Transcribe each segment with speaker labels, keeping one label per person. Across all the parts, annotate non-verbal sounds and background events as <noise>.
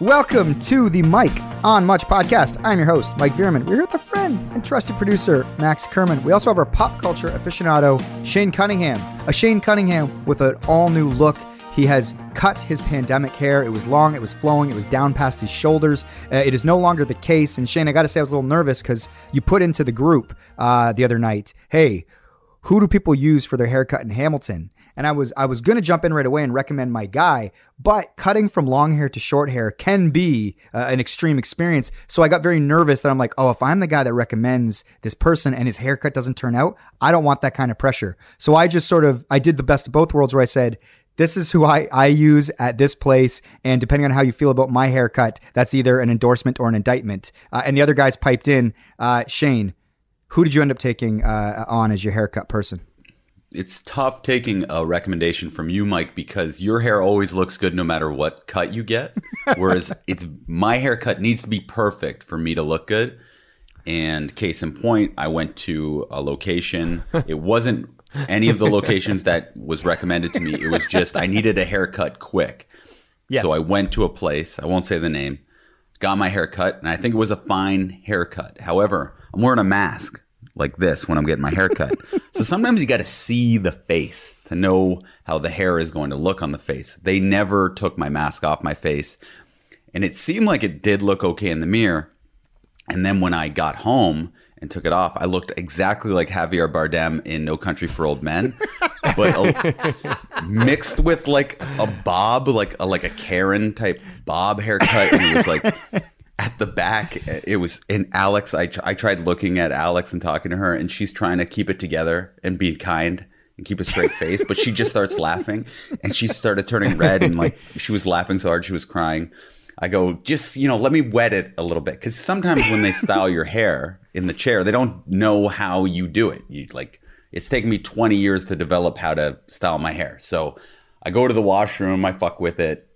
Speaker 1: Welcome to the Mike on Much podcast. I'm your host, Mike Veerman. We're here with a friend and trusted producer, Max Kerman. We also have our pop culture aficionado, Shane Cunningham. A Shane Cunningham with an all new look. He has cut his pandemic hair. It was long, it was flowing, it was down past his shoulders. Uh, it is no longer the case. And Shane, I got to say, I was a little nervous because you put into the group uh, the other night, hey, who do people use for their haircut in Hamilton? And I was I was gonna jump in right away and recommend my guy, but cutting from long hair to short hair can be uh, an extreme experience. So I got very nervous that I'm like, oh, if I'm the guy that recommends this person and his haircut doesn't turn out, I don't want that kind of pressure. So I just sort of I did the best of both worlds where I said. This is who I, I use at this place. And depending on how you feel about my haircut, that's either an endorsement or an indictment. Uh, and the other guys piped in. Uh, Shane, who did you end up taking uh, on as your haircut person?
Speaker 2: It's tough taking a recommendation from you, Mike, because your hair always looks good no matter what cut you get. <laughs> Whereas it's my haircut needs to be perfect for me to look good. And case in point, I went to a location. It wasn't any of the locations that was recommended to me. It was just I needed a haircut quick. Yes. So I went to a place, I won't say the name, got my haircut, and I think it was a fine haircut. However, I'm wearing a mask like this when I'm getting my hair cut. so sometimes you got to see the face to know how the hair is going to look on the face. They never took my mask off my face. And it seemed like it did look okay in the mirror. And then when I got home and took it off, I looked exactly like Javier Bardem in No Country for Old Men, <laughs> but a, mixed with like a bob, like a, like a Karen type bob haircut. And it was like at the back it was and alex I, I tried looking at alex and talking to her and she's trying to keep it together and be kind and keep a straight face but she just starts laughing and she started turning red and like she was laughing so hard she was crying. I go just you know let me wet it a little bit because sometimes when they style your hair in the chair they don't know how you do it. You like it's taken me 20 years to develop how to style my hair. So i go to the washroom i fuck with it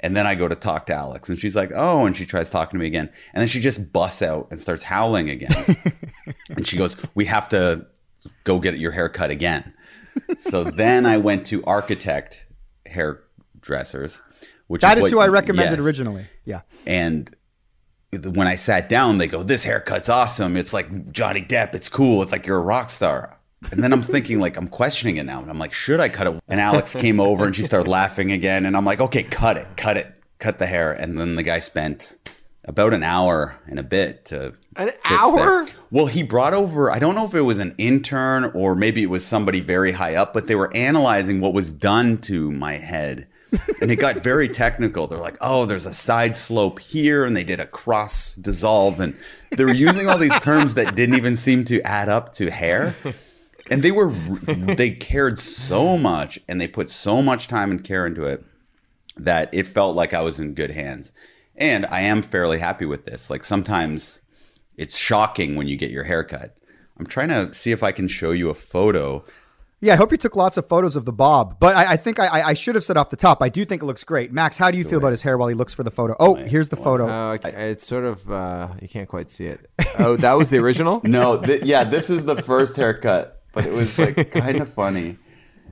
Speaker 2: and then I go to talk to Alex, and she's like, "Oh," and she tries talking to me again, and then she just busts out and starts howling again. <laughs> and she goes, "We have to go get your hair cut again." so then I went to architect hairdressers, which
Speaker 1: that
Speaker 2: is,
Speaker 1: is who I recommended yes. originally. Yeah,
Speaker 2: and when I sat down, they go, "This haircut's awesome. It's like Johnny Depp. It's cool. It's like you're a rock star." And then I'm thinking, like, I'm questioning it now. And I'm like, should I cut it? And Alex came over and she started laughing again. And I'm like, okay, cut it, cut it, cut the hair. And then the guy spent about an hour and a bit to.
Speaker 3: An hour?
Speaker 2: There. Well, he brought over, I don't know if it was an intern or maybe it was somebody very high up, but they were analyzing what was done to my head. and it got very technical. They're like, oh, there's a side slope here, and they did a cross dissolve. And they were using all these terms that didn't even seem to add up to hair and they were they cared so much and they put so much time and care into it that it felt like I was in good hands. And I am fairly happy with this. Like sometimes it's shocking when you get your haircut. I'm trying to see if I can show you a photo.
Speaker 1: Yeah, I hope you took lots of photos of the bob. But I, I think I, I, should have said off the top. I do think it looks great. Max, how do you feel about his hair while he looks for the photo? Oh, here's the photo.
Speaker 3: Uh. It's sort of uh, you can't quite see it. <laughs> Oh, that was the original.
Speaker 2: no, th- yeah, this is the first haircut but it was like <laughs> kind of funny.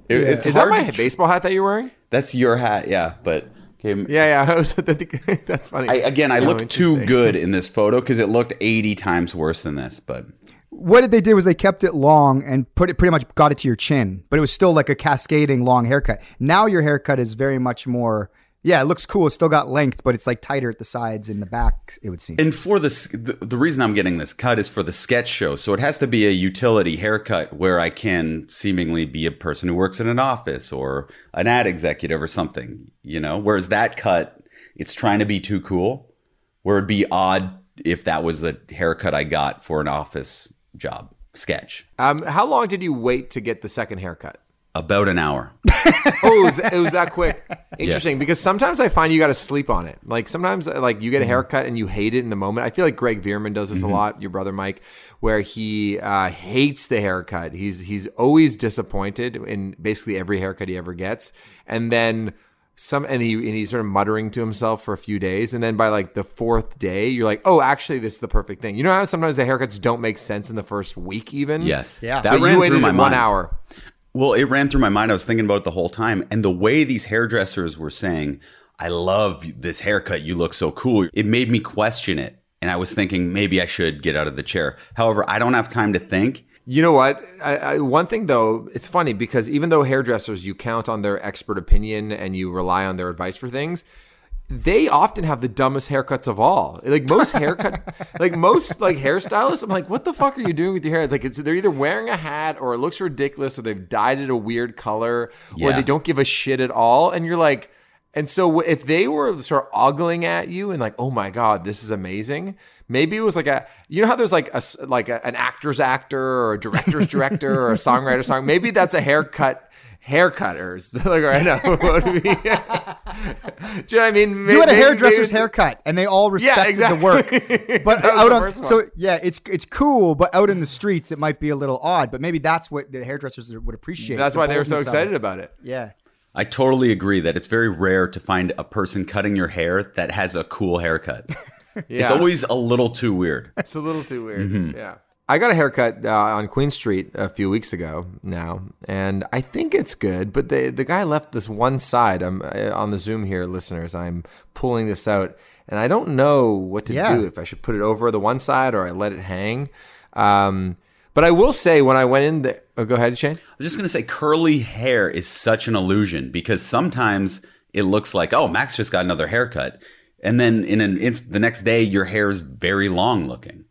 Speaker 3: It, yeah. It's Is that my tr- baseball hat that you're wearing?
Speaker 2: That's your hat, yeah. But
Speaker 3: okay, yeah, yeah. <laughs> <laughs> that's funny.
Speaker 2: I, again, I no, looked too good in this photo because it looked 80 times worse than this. But
Speaker 1: what did they do was they kept it long and put it pretty much got it to your chin, but it was still like a cascading long haircut. Now your haircut is very much more yeah, it looks cool. It's still got length, but it's like tighter at the sides and the back. It would seem.
Speaker 2: And for this, the, the reason I'm getting this cut is for the sketch show. So it has to be a utility haircut where I can seemingly be a person who works in an office or an ad executive or something. You know, whereas that cut, it's trying to be too cool. Where it'd be odd if that was the haircut I got for an office job sketch.
Speaker 3: Um, how long did you wait to get the second haircut?
Speaker 2: About an hour. <laughs>
Speaker 3: oh, it was, it was, that quick. <laughs> Interesting, yes. because sometimes I find you got to sleep on it. Like sometimes, like you get a mm-hmm. haircut and you hate it in the moment. I feel like Greg Veerman does this mm-hmm. a lot. Your brother Mike, where he uh, hates the haircut. He's he's always disappointed in basically every haircut he ever gets, and then some and he and he's sort of muttering to himself for a few days and then by like the fourth day you're like oh actually this is the perfect thing you know how sometimes the haircuts don't make sense in the first week even
Speaker 2: yes
Speaker 1: yeah
Speaker 2: that but ran through my mind
Speaker 3: one hour
Speaker 2: well, it ran through my mind. I was thinking about it the whole time. And the way these hairdressers were saying, I love this haircut. You look so cool. It made me question it. And I was thinking maybe I should get out of the chair. However, I don't have time to think.
Speaker 3: You know what? I, I, one thing though, it's funny because even though hairdressers, you count on their expert opinion and you rely on their advice for things, they often have the dumbest haircuts of all. Like most haircut, <laughs> like most like hairstylists, I'm like, what the fuck are you doing with your hair? Like it's, they're either wearing a hat or it looks ridiculous, or they've dyed it a weird color, or they don't give a shit at all. And you're like, and so if they were sort of ogling at you and like, oh my god, this is amazing. Maybe it was like a, you know how there's like a like a, an actor's actor or a director's <laughs> director or a songwriter song. Maybe that's a haircut. Haircutters, <laughs> like I know. what I mean. <laughs> Do you know what I mean?
Speaker 1: You had a hairdresser's
Speaker 3: maybe
Speaker 1: haircut, and they all respected
Speaker 3: exactly.
Speaker 1: the work. But <laughs> out on so yeah, it's it's cool, but out in the streets, it might be a little odd. But maybe that's what the hairdressers would appreciate.
Speaker 3: That's
Speaker 1: the
Speaker 3: why they were so excited
Speaker 1: it.
Speaker 3: about it.
Speaker 1: Yeah.
Speaker 2: I totally agree that it's very rare to find a person cutting your hair that has a cool haircut.
Speaker 3: Yeah.
Speaker 2: It's always a little too weird.
Speaker 3: It's a little too weird.
Speaker 1: Mm-hmm.
Speaker 3: Yeah. I got a haircut uh, on Queen Street a few weeks ago now, and I think it's good. But the the guy left this one side. I'm uh, on the Zoom here, listeners. I'm pulling this out, and I don't know what to
Speaker 1: Yeah.
Speaker 3: do. If I should put it over the one side or I let it hang. Um, but I will say, when I went in there, oh, go ahead, Shane.
Speaker 2: I was just going to say curly hair is such an illusion because sometimes it looks like, oh, Max just got another haircut. And then in an inst- the next day, your hair is very long looking.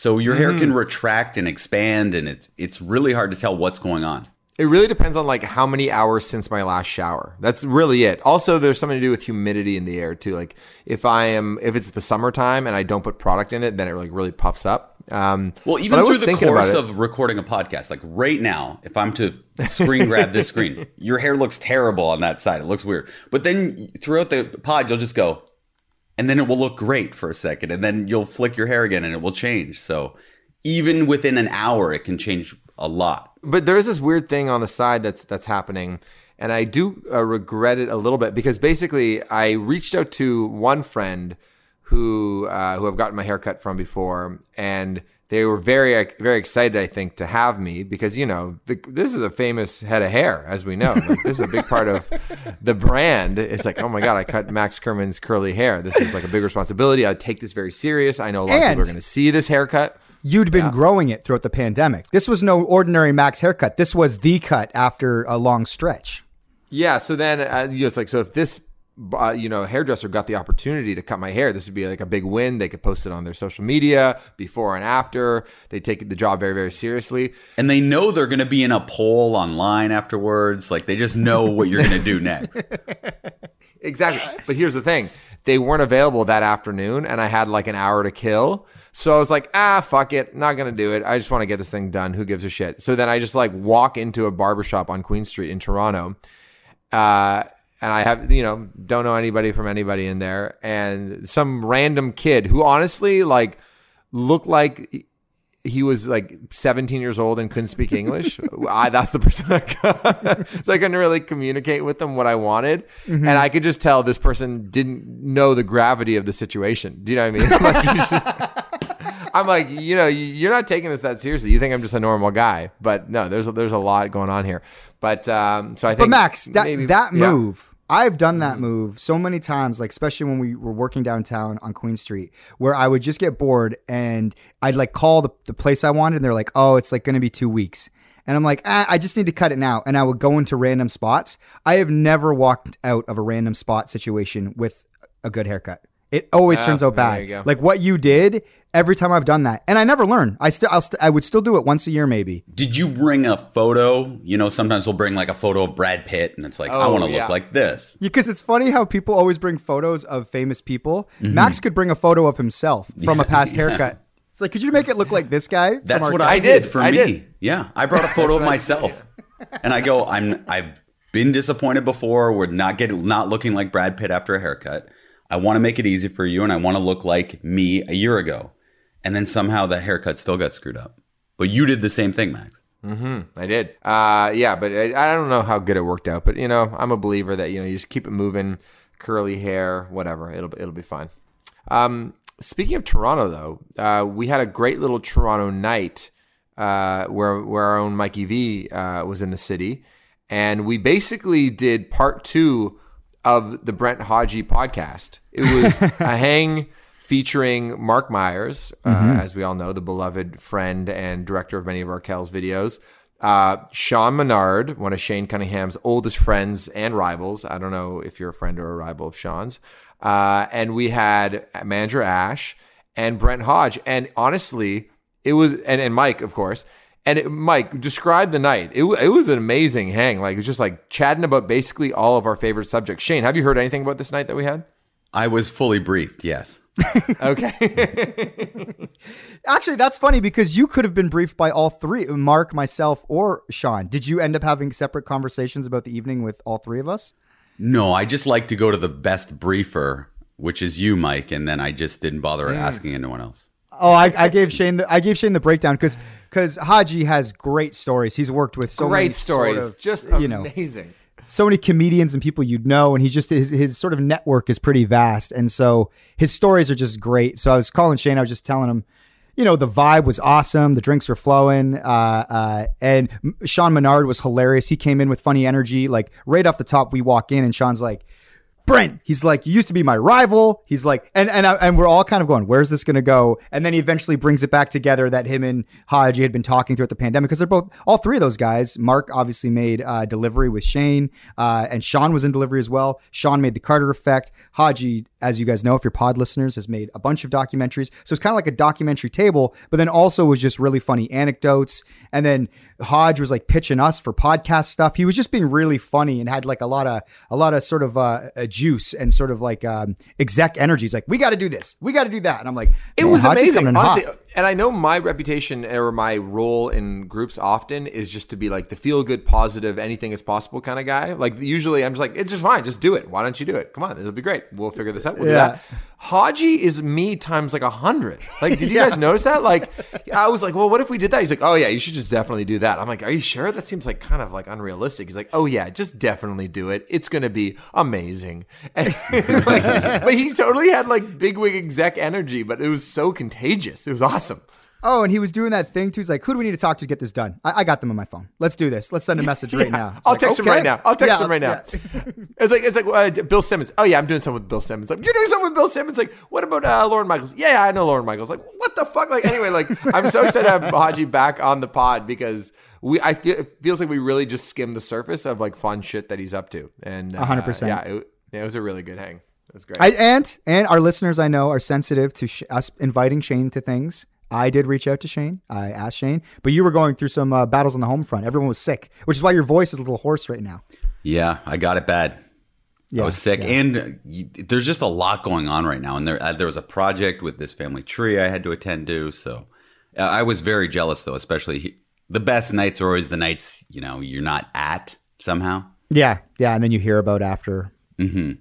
Speaker 2: So your hair can retract and expand, and it's it's really hard to tell what's going on.
Speaker 3: It really depends on like how many hours since my last shower. That's really it. Also, there's something to do with humidity in the air too. Like if I am, if it's the summertime and I don't put product in it, then it like really puffs up. Um,
Speaker 2: Well, even through the course of recording a podcast, like right now, if I'm to screen grab this screen, <laughs> your hair looks terrible on that side. It looks weird. But then throughout the pod, you'll just go, and then it will look great for a second, and then you'll flick your hair again, and it will change. So even within an hour, it can change a lot.
Speaker 3: but there is this weird thing on the side that's that's happening and i do uh, regret it a little bit because basically i reached out to one friend who uh, who i've gotten my haircut from before and they were very very excited i think to have me because you know the, this is a famous head of hair as we know like, this is a big part of <laughs> the brand it's like oh my god i cut max kerman's curly hair this is like a big responsibility i take this very serious i know a lot of people are going to see this haircut
Speaker 1: You'd been growing it throughout the pandemic. This was no ordinary Max haircut. This was the cut after a long stretch.
Speaker 3: Yeah. So then uh, you know, it's like, so if this, uh, you know, hairdresser got the opportunity to cut my hair, this would be like a big win. They could post it on their social media before and after. They take the job very, very seriously.
Speaker 2: And they know they're going to be in a poll online afterwards. Like they just know what you're going to do next. <laughs>
Speaker 3: Exactly. But here's the thing they weren't available that afternoon, and I had like an hour to kill. So I was like, ah, fuck it. Not going to do it. I just want to get this thing done. Who gives a shit? So then I just like walk into a barbershop on Queen Street in Toronto. Uh, and I have, you know, don't know anybody from anybody in there. And some random kid who honestly, like, looked like he was like 17 years old and couldn't speak English. <laughs> I, that's the person I got. <laughs> so I couldn't really communicate with them what I wanted. And I could just tell this person didn't know the gravity of the situation. Do you know what I mean? <laughs> Like, I'm like, you know, you- you're not taking this that seriously. You think I'm just a normal guy, but no, there's a, there's a lot going on here. But um, so I think,
Speaker 1: But Max, that
Speaker 3: maybe-
Speaker 1: that
Speaker 3: yeah.
Speaker 1: I've done that move so many times, like especially when we were working downtown on Queen Street, where I would just get bored and I'd like call the, the place I wanted, and they're like, "Oh, it's like going to be two weeks," and I'm like, ah, "I just need to cut it now," and I would go into random spots. I have never walked out of a random spot situation with a good haircut. It always
Speaker 3: Ah,
Speaker 1: turns out bad. Like what you did every time I've done that, and I never learn. I still, I'll st- I would still do it once a year, maybe.
Speaker 2: Did you bring a photo? You know, sometimes we'll bring like a photo of Brad Pitt, and it's like, I
Speaker 3: Oh,
Speaker 2: want to
Speaker 3: yeah.
Speaker 2: look like this.
Speaker 1: Because it's funny how people always bring photos of famous people.
Speaker 2: Mm-hmm.
Speaker 1: Max could bring a photo of himself from a past haircut. <laughs> It's like, could you make it look like this guy?
Speaker 2: That's
Speaker 1: our
Speaker 2: what
Speaker 1: guy?
Speaker 2: I,
Speaker 3: I
Speaker 2: did,
Speaker 3: did.
Speaker 2: for
Speaker 3: I
Speaker 2: me.
Speaker 3: did.
Speaker 2: Yeah, I brought a photo of myself, <laughs> and I go, I'm I've been disappointed before. We're not getting not looking like Brad Pitt after a haircut. I want to make it easy for you, and I want to look like me a year ago. And then somehow the haircut still got screwed up. But you did the same thing, Max.
Speaker 3: I did. Uh, yeah, but I, I don't know how good it worked out. But you know, I'm a believer that you know you just keep it moving, curly hair, whatever. It'll it'll be fine. Um, speaking of Toronto, though, uh, we had a great little Toronto night uh, where where our own Mikey V uh, was in the city, and we basically did part two of the Brent Hodgie podcast. It was <laughs> a hang featuring Mark Myers, uh, as we all know, the beloved friend and director of many of Arkells videos. Uh, Sean Menard, one of Shane Cunningham's oldest friends and rivals. I don't know if you're a friend or a rival of Sean's. Uh, and we had manager Ash and Brent Hodge. And honestly, it was, and, and Mike, of course. And it, Mike, describe the night. It, it was an amazing hang. Like, it was just like chatting about basically all of our favorite subjects. Shane, have you heard anything about this night that we had?
Speaker 2: I was fully briefed. Yes. <laughs>
Speaker 3: Okay.
Speaker 1: Actually, that's funny because you could have been briefed by all three Mark, myself, or Sean. Did you end up having separate conversations about the evening with all three of us?
Speaker 2: No, I just like to go to the best briefer, which is you, Mike, and then I just didn't bother asking anyone else.
Speaker 1: Oh, I, I gave Shane the I gave Shane the breakdown because because Haji has great stories. He's worked with so many
Speaker 3: Great stories.
Speaker 1: sort of,
Speaker 3: just
Speaker 1: you know
Speaker 3: amazing.
Speaker 1: So many comedians and people you'd know, and he just his his sort of network is pretty vast, and so his stories are just great. So I was calling Shane, I was just telling him, you know, the vibe was awesome, the drinks were flowing, uh, uh, and Sean Menard was hilarious. He came in with funny energy, like right off the top. We walk in, and Sean's like. Brent, he's like, you used to be my rival. He's like, and and and we're all kind of going, where's this going to go? And then he eventually brings it back together that him and Haji had been talking throughout the pandemic because they're both, all three of those guys. Mark obviously made uh, delivery with Shane, uh, and Sean was in delivery as well. Sean made the Carter Effect. Haji, as you guys know, if you're pod listeners, has made a bunch of documentaries. So it's kind of like a documentary table, but then also was just really funny anecdotes. And then Hodge was like pitching us for podcast stuff. He was just being really funny and had like a lot of a lot of sort of uh, a juice and sort of like um, exec energy. He's like, we got to do this, we got to do that, and I'm like,
Speaker 3: It was amazing, honestly.
Speaker 1: hot.
Speaker 3: And I know my reputation or my role in groups often is just to be like the feel good, positive, anything is possible kind of guy. Like usually, I'm just like, it's just fine, just do it. Why don't you do it? Come on, it'll be great. We'll figure this out. We'll
Speaker 1: Yeah.
Speaker 3: do that. Haji is me times like a hundred. Like, did you guys notice that? Like, I was like, well, what if we did that? He's like, oh yeah, you should just definitely do that. I'm like, are you sure? That seems like kind of like unrealistic. He's like, oh yeah, just definitely do it. It's gonna be amazing. <laughs> And, like, but he totally had like bigwig exec energy, but it was so contagious. It was awesome.
Speaker 1: Oh, and he was doing that thing too. He's like, who do we need to talk to to get this done? I, I got them on my phone. Let's do this. Let's send a message right now. It's
Speaker 3: I'll
Speaker 1: like,
Speaker 3: text him right now. I'll text
Speaker 1: Yeah,
Speaker 3: him right now.
Speaker 1: yeah. <laughs>
Speaker 3: It's like it's like uh, Bill Simmons. Oh yeah, I'm doing something with Bill Simmons. Like you're doing something with Bill Simmons. Like what about uh, Lorne Michaels? Yeah, I know Lorne Michaels. Like what the fuck? Like anyway, like <laughs> I'm so excited to have Haji back on the pod because we I feel it feels like we really just skimmed the surface of like fun shit that he's up to. And uh,
Speaker 1: 100%.
Speaker 3: Yeah, it, it was a really good hang. It was great.
Speaker 1: I, and and our listeners, I know, are sensitive to sh- us inviting Shane to things. I did reach out to Shane. I asked Shane, but you were going through some uh, battles on the home front. Everyone was sick, which is why your voice is a little hoarse right now.
Speaker 2: Yeah, I got it bad.
Speaker 1: Yeah,
Speaker 2: I was sick,
Speaker 1: yeah.
Speaker 2: and uh, y- there's just a lot going on right now. And there, uh, there was a project with this family tree I had to attend to. So uh, I was very jealous, though. Especially he, the best nights are always the nights you know you're not at somehow.
Speaker 1: Yeah, yeah, and then you hear about after.
Speaker 2: hmm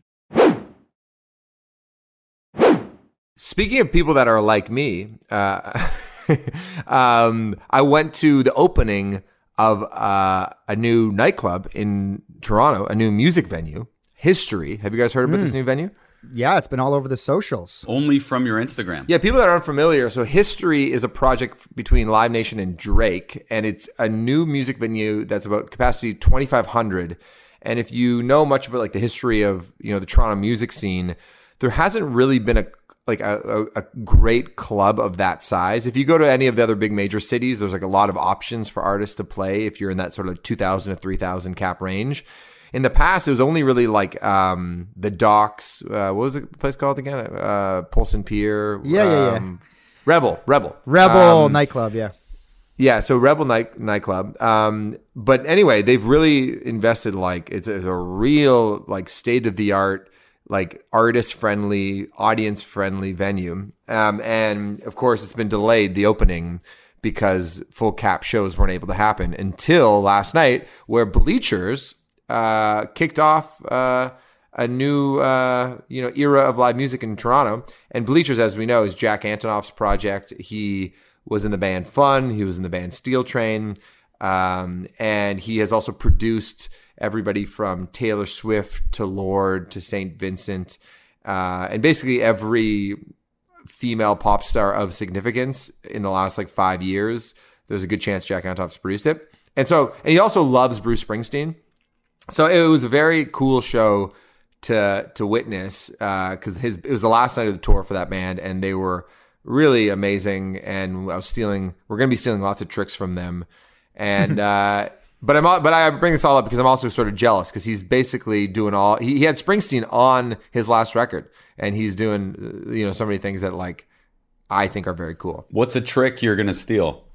Speaker 3: Speaking of people that are like me, uh, <laughs> um, I went to the opening of uh, a new nightclub in Toronto, a new music venue, History. Have you guys heard about this new venue?
Speaker 1: Yeah, it's been all over the socials.
Speaker 2: Only from your Instagram.
Speaker 3: Yeah, people that are unfamiliar. So, History is a project between Live Nation and Drake, and it's a new music venue that's about capacity 2,500. And if you know much about like the history of you know the Toronto music scene, there hasn't really been a like a, a, great club of that size. If you go to any of the other big major cities, there's like a lot of options for artists to play if you're in that sort of 2,000 to 3,000 cap range. In the past, it was only really like um, the docks. Uh, what was the place called again? Uh, Polson Pier.
Speaker 1: Yeah, yeah, yeah.
Speaker 3: um, Rebel, Rebel,
Speaker 1: Rebel
Speaker 3: Um,
Speaker 1: nightclub, yeah.
Speaker 3: yeah, so Rebel Night nightclub. Um, but anyway, they've really invested like it's, it's a real like state of the art, like artist friendly, audience friendly venue. Um, and of course, it's been delayed the opening because full cap shows weren't able to happen until last night, where Bleachers uh, kicked off. Uh, a new uh, you know era of live music in Toronto. And Bleachers, as we know, is Jack Antonoff's project. He was in the band Fun. He was in the band Steel Train, um, and he has also produced everybody from Taylor Swift to Lorde to Saint Vincent, uh, and basically every female pop star of significance in the last like five years. There's a good chance Jack Antonoff's produced it, and so and he also loves Bruce Springsteen. So it was a very cool show to to witness because his it was the last night of the tour for that band, and they were really amazing. And I was stealing. We're going to be stealing lots of tricks from them, and. <laughs> uh but I'm but I bring this all up because I'm also sort of jealous because he's basically doing all he, he had Springsteen on his last record and he's doing you know so many things that like I think are very cool.
Speaker 2: What's a trick you're gonna steal?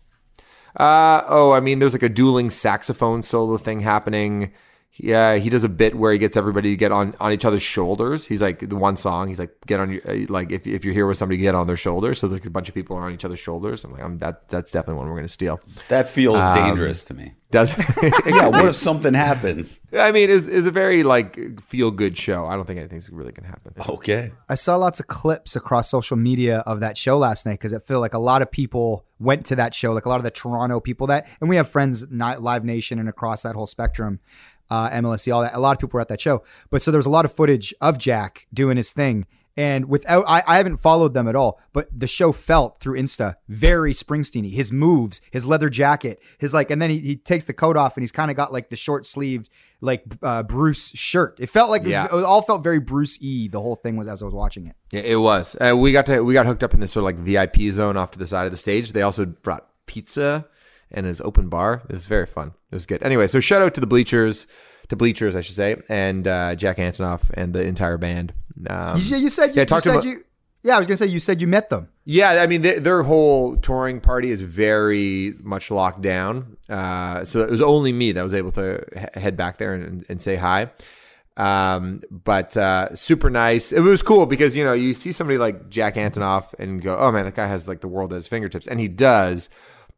Speaker 3: Uh oh, I mean, there's like a dueling saxophone solo thing happening. Yeah, he does a bit where he gets everybody to get on, on each other's shoulders. He's like the one song. He's like get on your uh, like if, if you're here with somebody, get on their shoulders. So like a bunch of people are on each other's shoulders. I'm like, I'm, that that's definitely one we're gonna steal.
Speaker 2: That feels um, dangerous to me.
Speaker 3: Does <laughs> <laughs>
Speaker 2: yeah? What if something happens?
Speaker 3: I mean, it's is a very like feel good show. I don't think anything's really gonna happen.
Speaker 2: Okay.
Speaker 1: I saw lots of clips across social media of that show last night because it felt like a lot of people went to that show. Like a lot of the Toronto people that, and we have friends, not Live Nation, and across that whole spectrum uh, MLSE, all that. A lot of people were at that show. But so there was a lot of footage of Jack doing his thing. And without, I, I haven't followed them at all, but the show felt through Insta very Springsteen His moves, his leather jacket, his like, and then he, he takes the coat off and he's kind of got like the short sleeved, like uh, Bruce shirt. It felt like it, was, yeah. it, all felt very Bruce E. The whole thing was as I was watching it.
Speaker 3: Yeah, it was. Uh, we got to we got hooked up in this sort of like VIP zone off to the side of the stage. They also brought pizza and his open bar. It was very fun. It was good. Anyway, so shout out to the bleachers to Bleachers, I should say, and uh, Jack Antonoff and the entire band.
Speaker 1: Um, you, you, said you, yeah, you said about, you. Yeah, I was gonna say you said you met them.
Speaker 3: Yeah, I mean they, their whole touring party is very much locked down. Uh, so it was only me that was able to he- head back there and, and say hi. Um, but uh, super nice. It was cool because you know you see somebody like Jack Antonoff and go, "Oh man, that guy has like the world at his fingertips," and he does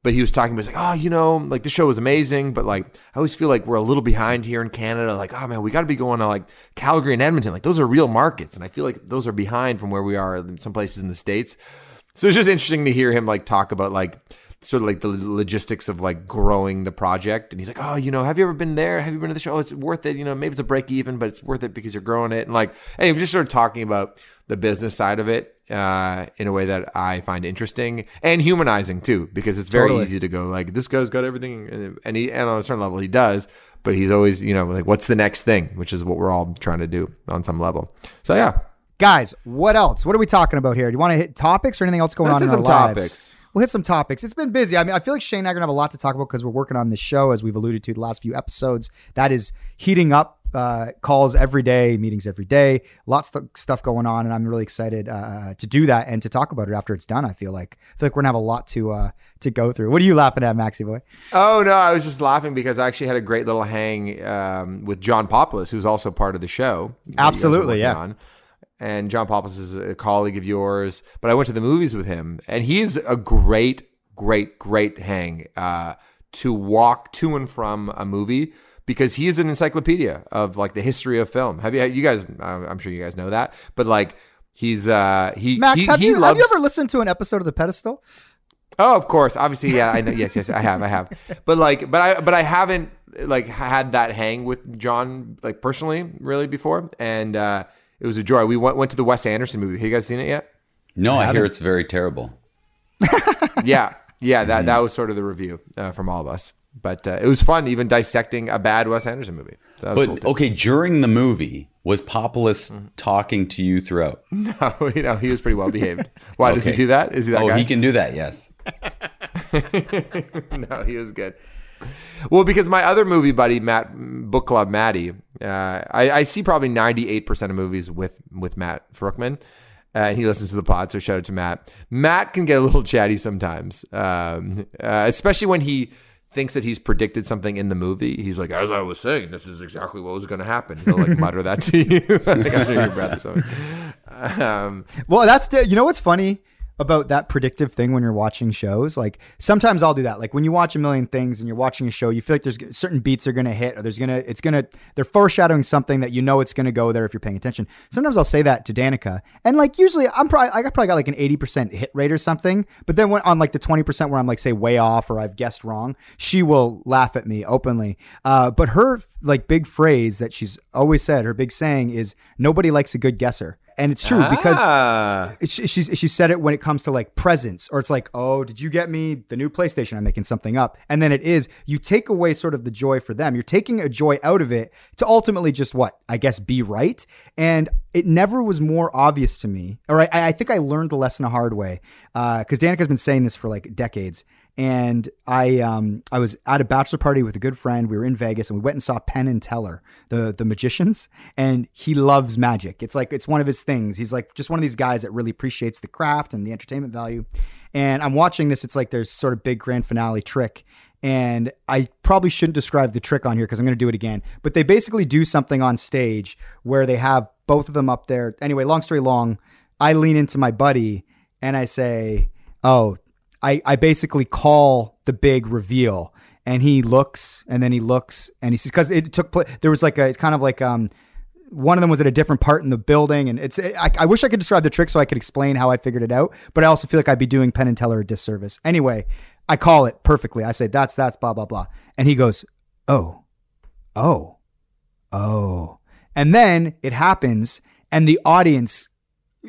Speaker 3: but he was talking about like, oh, you know, like the show was amazing, but like I always feel like we're a little behind here in Canada. Like, oh man, we got to be going to like Calgary and Edmonton. Like those are real markets, and I feel like those are behind from where we are in some places in the states. So it's just interesting to hear him like talk about like sort of like the logistics of like growing the project. And he's like, oh, you know, have you ever been there? Have you been to the show? Oh, it's worth it. You know, maybe it's a break even, but it's worth it because you're growing it. And like, anyway, we just sort of talking about the business side of it uh, in a way that I find interesting and humanizing too, because it's very totally. easy to go like this guy's got everything, and he and on a certain level he does, but he's always you know like what's the next thing, which is what we're all trying to do on some level. So yeah,
Speaker 1: guys, what else? What are we talking about here? Do you want to hit topics or anything else going Let's on in our lives? We'll hit some topics. It's been busy. I mean, I feel like Shane and I are gonna have a lot to talk about because we're working on this show, as we've alluded to the last few episodes. That is heating up uh, calls every day, meetings every day, lots of stuff going on, and I'm really excited uh, to do that and to talk about it after it's done. I feel like I feel like we're gonna have a lot to uh, to go through. What are you laughing at, Maxi boy?
Speaker 3: Oh no, I was just laughing because I actually had a great little hang um, with John Poplis, who's also part of the show.
Speaker 1: Absolutely, yeah. On.
Speaker 3: And John Poplis is a colleague of yours, but I went to the movies with him, and he's a great, great, great hang uh, to walk to and from a movie because he is an encyclopedia of like the history of film. Have you you guys? I'm sure you guys know that, but like he's uh he
Speaker 1: Max.
Speaker 3: He,
Speaker 1: have
Speaker 3: he
Speaker 1: you
Speaker 3: loves...
Speaker 1: have you ever listened to an episode of The Pedestal?
Speaker 3: Oh, of course. Obviously, yeah. I know. Yes, yes. I have. I have. But like, but I but I haven't like had that hang with John like personally really before, and uh it was a joy. We went went to the Wes Anderson movie. Have you guys seen it yet?
Speaker 2: No, I, I hear it's very terrible. <laughs>
Speaker 3: yeah, yeah. That mm. that was sort of the review uh, from all of us but uh, it was fun even dissecting a bad Wes Anderson movie.
Speaker 2: So but cool okay, during the movie, was Populus mm-hmm. talking to you throughout? <laughs>
Speaker 3: No, you know he was pretty well behaved. Why okay. does he do that? Is he that?
Speaker 2: Oh,
Speaker 3: guy?
Speaker 2: he can do that. Yes. <laughs>
Speaker 3: no, he was good. Well, because my other movie buddy, Matt Book Club Matty, uh, I, I, see probably ninety eight percent of movies with with Matt Fruchman. Uh, and he listens to the pod, so shout out to Matt. Matt can get a little chatty sometimes, um, uh, especially when he thinks that he's predicted something in the movie. He's like, as I was saying, this is exactly what was going to happen. He'll like mutter that to you, <laughs> like under your breath or something. <laughs>
Speaker 1: Um, well, that's the, you know what's funny about that predictive thing when you're watching shows. Like sometimes I'll do that. Like when you watch a million things and you're watching a show, you feel like there's certain beats are going to hit or there's going to, it's going to, they're foreshadowing something that you know it's going to go there if you're paying attention. Sometimes I'll say that to Danica. And like usually I'm probably, I probably got like an 80% hit rate or something. But then when on like the 20% where I'm like, say way off or I've guessed wrong, she will laugh at me openly. Uh, but her like big phrase that she's always said, her big saying is nobody likes a good guesser and it's true because
Speaker 3: Ah.
Speaker 1: she, she, she said it when it comes to like presents or it's like oh did you get me the new playstation? I'm making something up. And then it is you take away sort of the joy for them. You're taking a joy out of it to ultimately just what? I guess be right? And it never was more obvious to me or i, I think i learned the lesson a hard way because danica's been saying this for like decades and I um I was at a bachelor party with a good friend. We were in Vegas and we went and saw Penn and Teller, the the magicians, and he loves magic. It's like it's one of his things. He's like just one of these guys that really appreciates the craft and the entertainment value. And I'm watching this. It's like there's sort of big grand finale trick. And I probably shouldn't describe the trick on here because I'm going to do it again. But they basically do something on stage where they have both of them up there. Anyway, long story long, I lean into my buddy and I say, "Oh, I, I basically call the big reveal and he looks and then he looks and he sees because it took place there was like a it's kind of like um one of them was at a different part in the building and it's I, I wish i could describe the trick so i could explain how i figured it out but i also feel like i'd be doing penn and teller a disservice anyway i call it perfectly i say that's that's blah blah blah and he goes oh oh oh and then it happens and the audience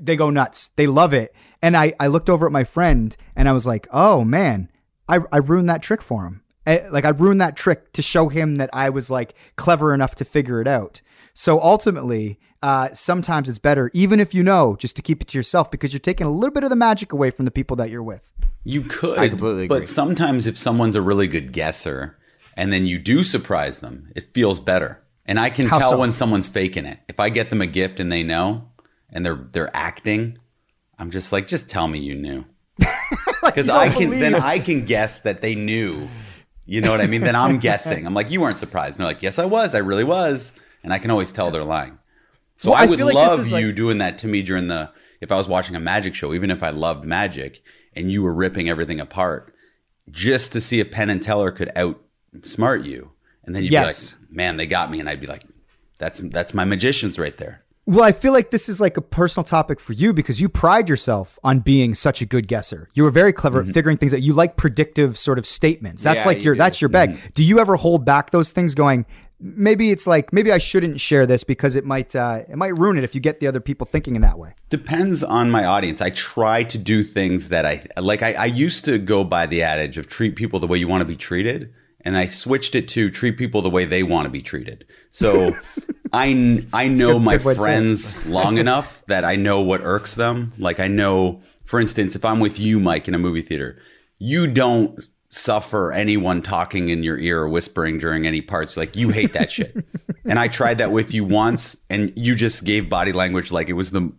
Speaker 1: they go nuts. They love it. And I, I looked over at my friend and I was like, oh man, I, I ruined that trick for him. I, like I ruined that trick to show him that I was like clever enough to figure it out. So ultimately, uh, sometimes it's better, even if you know, just to keep it to yourself because you're taking a little bit of the magic away from the people that you're with.
Speaker 2: You could,
Speaker 3: I completely agree.
Speaker 2: but sometimes if someone's a really good guesser and then you do surprise them, it feels better. And I can
Speaker 1: How
Speaker 2: tell
Speaker 1: so?
Speaker 2: when someone's faking it. If I get them a gift and they know and they're they're acting, I'm just like, just tell me you knew. <laughs> Because
Speaker 1: you
Speaker 2: I can then. I can guess that they knew. You know what I mean? then I'm guessing. I'm like, you weren't surprised. And they're like, yes, I was. I really was. And I can always tell they're lying. So
Speaker 1: Well,
Speaker 2: I
Speaker 1: I
Speaker 2: would
Speaker 1: like this
Speaker 2: love
Speaker 1: like-
Speaker 2: you doing that to me during the if I was watching a magic show, even if I loved magic and you were ripping everything apart, just to see if Penn and Teller could outsmart you. And then you'd
Speaker 1: Yes.
Speaker 2: be like, man, they got me. And I'd be like, that's that's my magicians right there.
Speaker 1: Well, I feel like this is like a personal topic for you because you pride yourself on being such a good guesser. You were very clever at figuring things out. You like predictive sort of statements. That's
Speaker 3: Yeah,
Speaker 1: like your
Speaker 3: do.
Speaker 1: that's your bag. Do you ever hold back those things going maybe it's like maybe I shouldn't share this because it might uh, it might ruin it if you get the other people thinking in that way.
Speaker 2: Depends on my audience. I try to do things that I like. I, I used to go by the adage of treat people the way you want to be treated, and I switched it to treat people the way they want to be treated. So <laughs> I I know my
Speaker 1: good way to say it.
Speaker 2: friends long enough that I know what irks them. Like I know, for instance, if I'm with you, Mike, in a movie theater, you don't suffer anyone talking in your ear or whispering during any parts. Like you hate that shit. <laughs> And I tried that with you once, and you just gave body language like it was the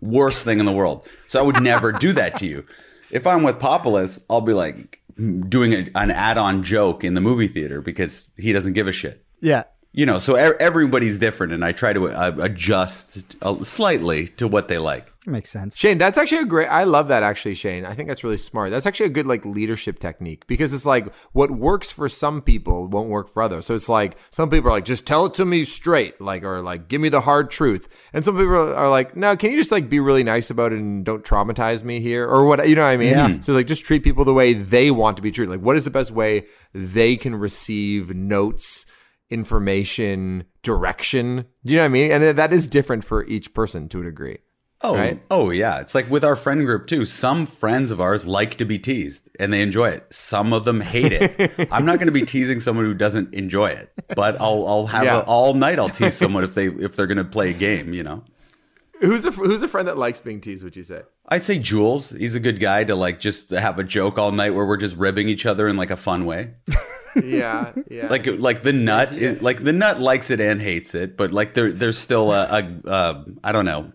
Speaker 2: worst thing in the world. So I would never do that to you. If I'm with Populus, I'll be like doing a, an add-on joke in the movie theater because he doesn't give a shit.
Speaker 1: Yeah.
Speaker 2: You know, so everybody's different, and I try to uh, adjust uh, slightly to what they like.
Speaker 1: Makes sense.
Speaker 3: Shane, that's actually a great. I love that actually, Shane. I think that's really smart. That's actually a good like leadership technique because it's like what works for some people won't work for others. So it's like some people are like, just tell it to me straight, like or like give me the hard truth, and some people are like, no, can you just like be really nice about it and don't traumatize me here or what? You know what I mean?
Speaker 1: Yeah.
Speaker 3: So like just treat people the way they want to be treated. Like what is the best way they can receive notes? Information direction do you know what i mean and that is different for each person to a degree
Speaker 2: Oh,
Speaker 3: Right?
Speaker 2: oh yeah. It's like with our friend group too. Some friends of ours like to be teased and they enjoy it. Some of them hate it. <laughs> I'm not going to be teasing someone who doesn't enjoy it, but I'll I'll have
Speaker 3: Yeah.
Speaker 2: a, all night. I'll tease someone if they if they're going to play a game. You know.
Speaker 3: Who's a who's a friend that likes being teased? Would you say?
Speaker 2: I'd say Jules. He's a good guy to like just have a joke all night where we're just ribbing each other in like a fun way. <laughs>
Speaker 3: Yeah, yeah.
Speaker 2: Like like the nut, is, like the nut likes it and hates it, but like there there's still a, a uh, I don't know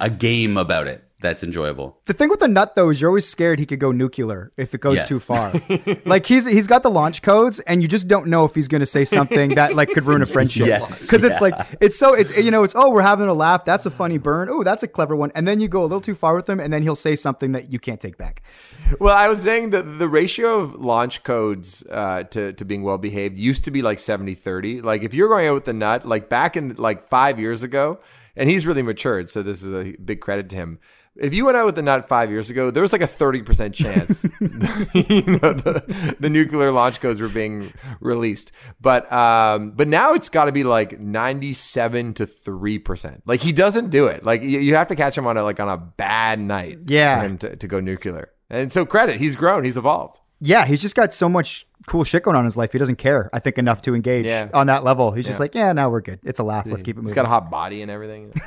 Speaker 2: a game about it that's enjoyable.
Speaker 1: The thing with the nut though is you're always scared he could go nuclear if it goes
Speaker 2: Yes.
Speaker 1: too far. <laughs> like he's he's got the launch codes and you just don't know if he's going to say something that like could ruin a friendship.
Speaker 2: Yes,
Speaker 1: Cuz it's
Speaker 2: yeah.
Speaker 1: like it's so it's you know it's oh we're having a laugh that's a funny burn. Oh, that's a clever one. And then you go a little too far with him and then he'll say something that you can't take back.
Speaker 3: well, I was saying that the ratio of launch codes uh, to to being well behaved used to be like 70-30. Like if you're going out with the nut, like back in like five years ago, and he's really matured, so this is a big credit to him. If you went out with the nut five years ago, there was like a 30% chance <laughs> <laughs> you know, the, the nuclear launch codes were being released. But um, but now it's got to be like 97 to 3%. Like he doesn't do it. Like you, you have to catch him on a like on a bad night
Speaker 1: Yeah.
Speaker 3: for him to, to go nuclear. And so credit, he's grown, he's evolved.
Speaker 1: Yeah, he's just got so much cool shit going on in his life. He doesn't care, I think, enough to engage
Speaker 3: Yeah.
Speaker 1: on that level. He's just like, yeah, now we're good. It's a laugh. Let's keep it
Speaker 3: He's got a hot body and everything. <laughs>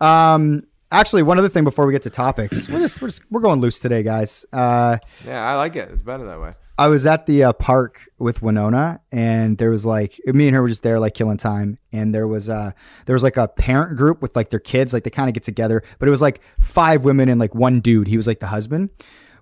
Speaker 1: um, actually, one other thing before we get to topics, we're just we're, just, we're going loose today, guys. Uh,
Speaker 3: yeah, I like it. It's better that way.
Speaker 1: I was at the uh, park with Winona, and there was like me and her were just there, like killing time. And there was uh there was like a parent group with like their kids, like they kind of get together. But it was like five women and like one dude. He was like the husband.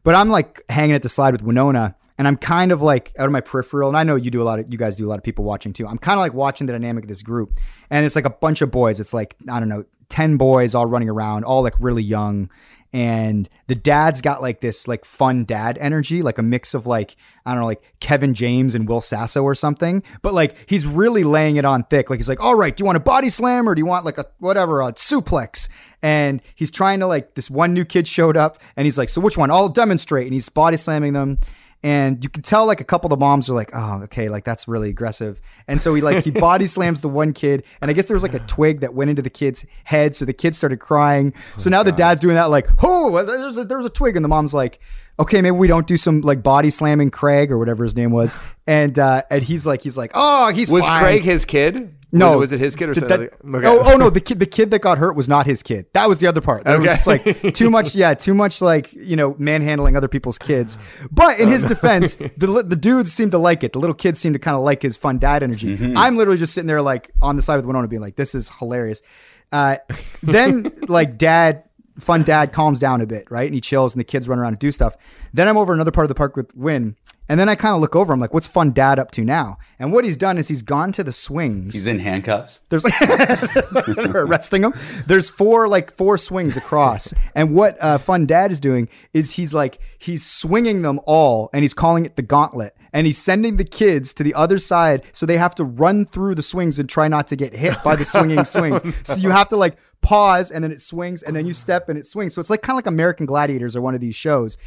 Speaker 1: But I'm like hanging at the slide with Winona, and I'm kind of like out of my peripheral. And I know you do a lot of you guys do a lot of people watching too. I'm kind of like watching the dynamic of this group, and it's like a bunch of boys. It's like I don't know, ten boys all running around, all like really young and the dad's got like this like fun dad energy, like a mix of like I don't know, like Kevin James and Will Sasso or something. But like he's really laying it on thick. Like he's like, all right, do you want a body slam or do you want like a whatever a suplex? And he's trying to like this one new kid showed up and he's like, so which one? I'll demonstrate. And he's body slamming them. And you can tell like a couple of the moms are like, oh, okay, like that's really aggressive. And so he like he body slams the one kid, and I guess there was like a twig that went into the kid's head, so the kid started crying. So now the dad's doing that like, oh, there's a there's a twig, and the mom's like, okay, maybe we don't do some like body slamming Craig or whatever his name was, and uh, and he's like he's like, oh, he's
Speaker 3: Was
Speaker 1: fine.
Speaker 3: Craig his kid?
Speaker 1: No,
Speaker 3: Was, was it his kid or
Speaker 1: Th-
Speaker 3: something? Okay.
Speaker 1: Oh, oh no, the kid, the kid that got hurt was not his kid. That was the other part. That was just like too much. Yeah, too much like you know manhandling other people's kids. But in his defense, the the dudes seemed to like it. The little kids seemed to kind of like his fun dad energy. I'm literally just sitting there like on the side with Winona, being like, "This is hilarious." Uh, then like dad. Fun dad calms down a bit, right? And he chills, and the kids run around and do stuff. Then I'm over another part of the park with Win, and then I kind of look over. I'm like, "What's fun dad up to now?" And what he's done is he's gone to the swings.
Speaker 2: He's in handcuffs.
Speaker 1: There's like <laughs> they're arresting him. There's four like four swings across, and what uh, Fun Dad is doing is he's like he's swinging them all, and he's calling it the gauntlet, and he's sending the kids to the other side, so they have to run through the swings and try not to get hit by the swinging <laughs> swings. So you have to like pause, and then it swings, and then you step, and it swings. So it's like kind of like American Gladiators or one of these shows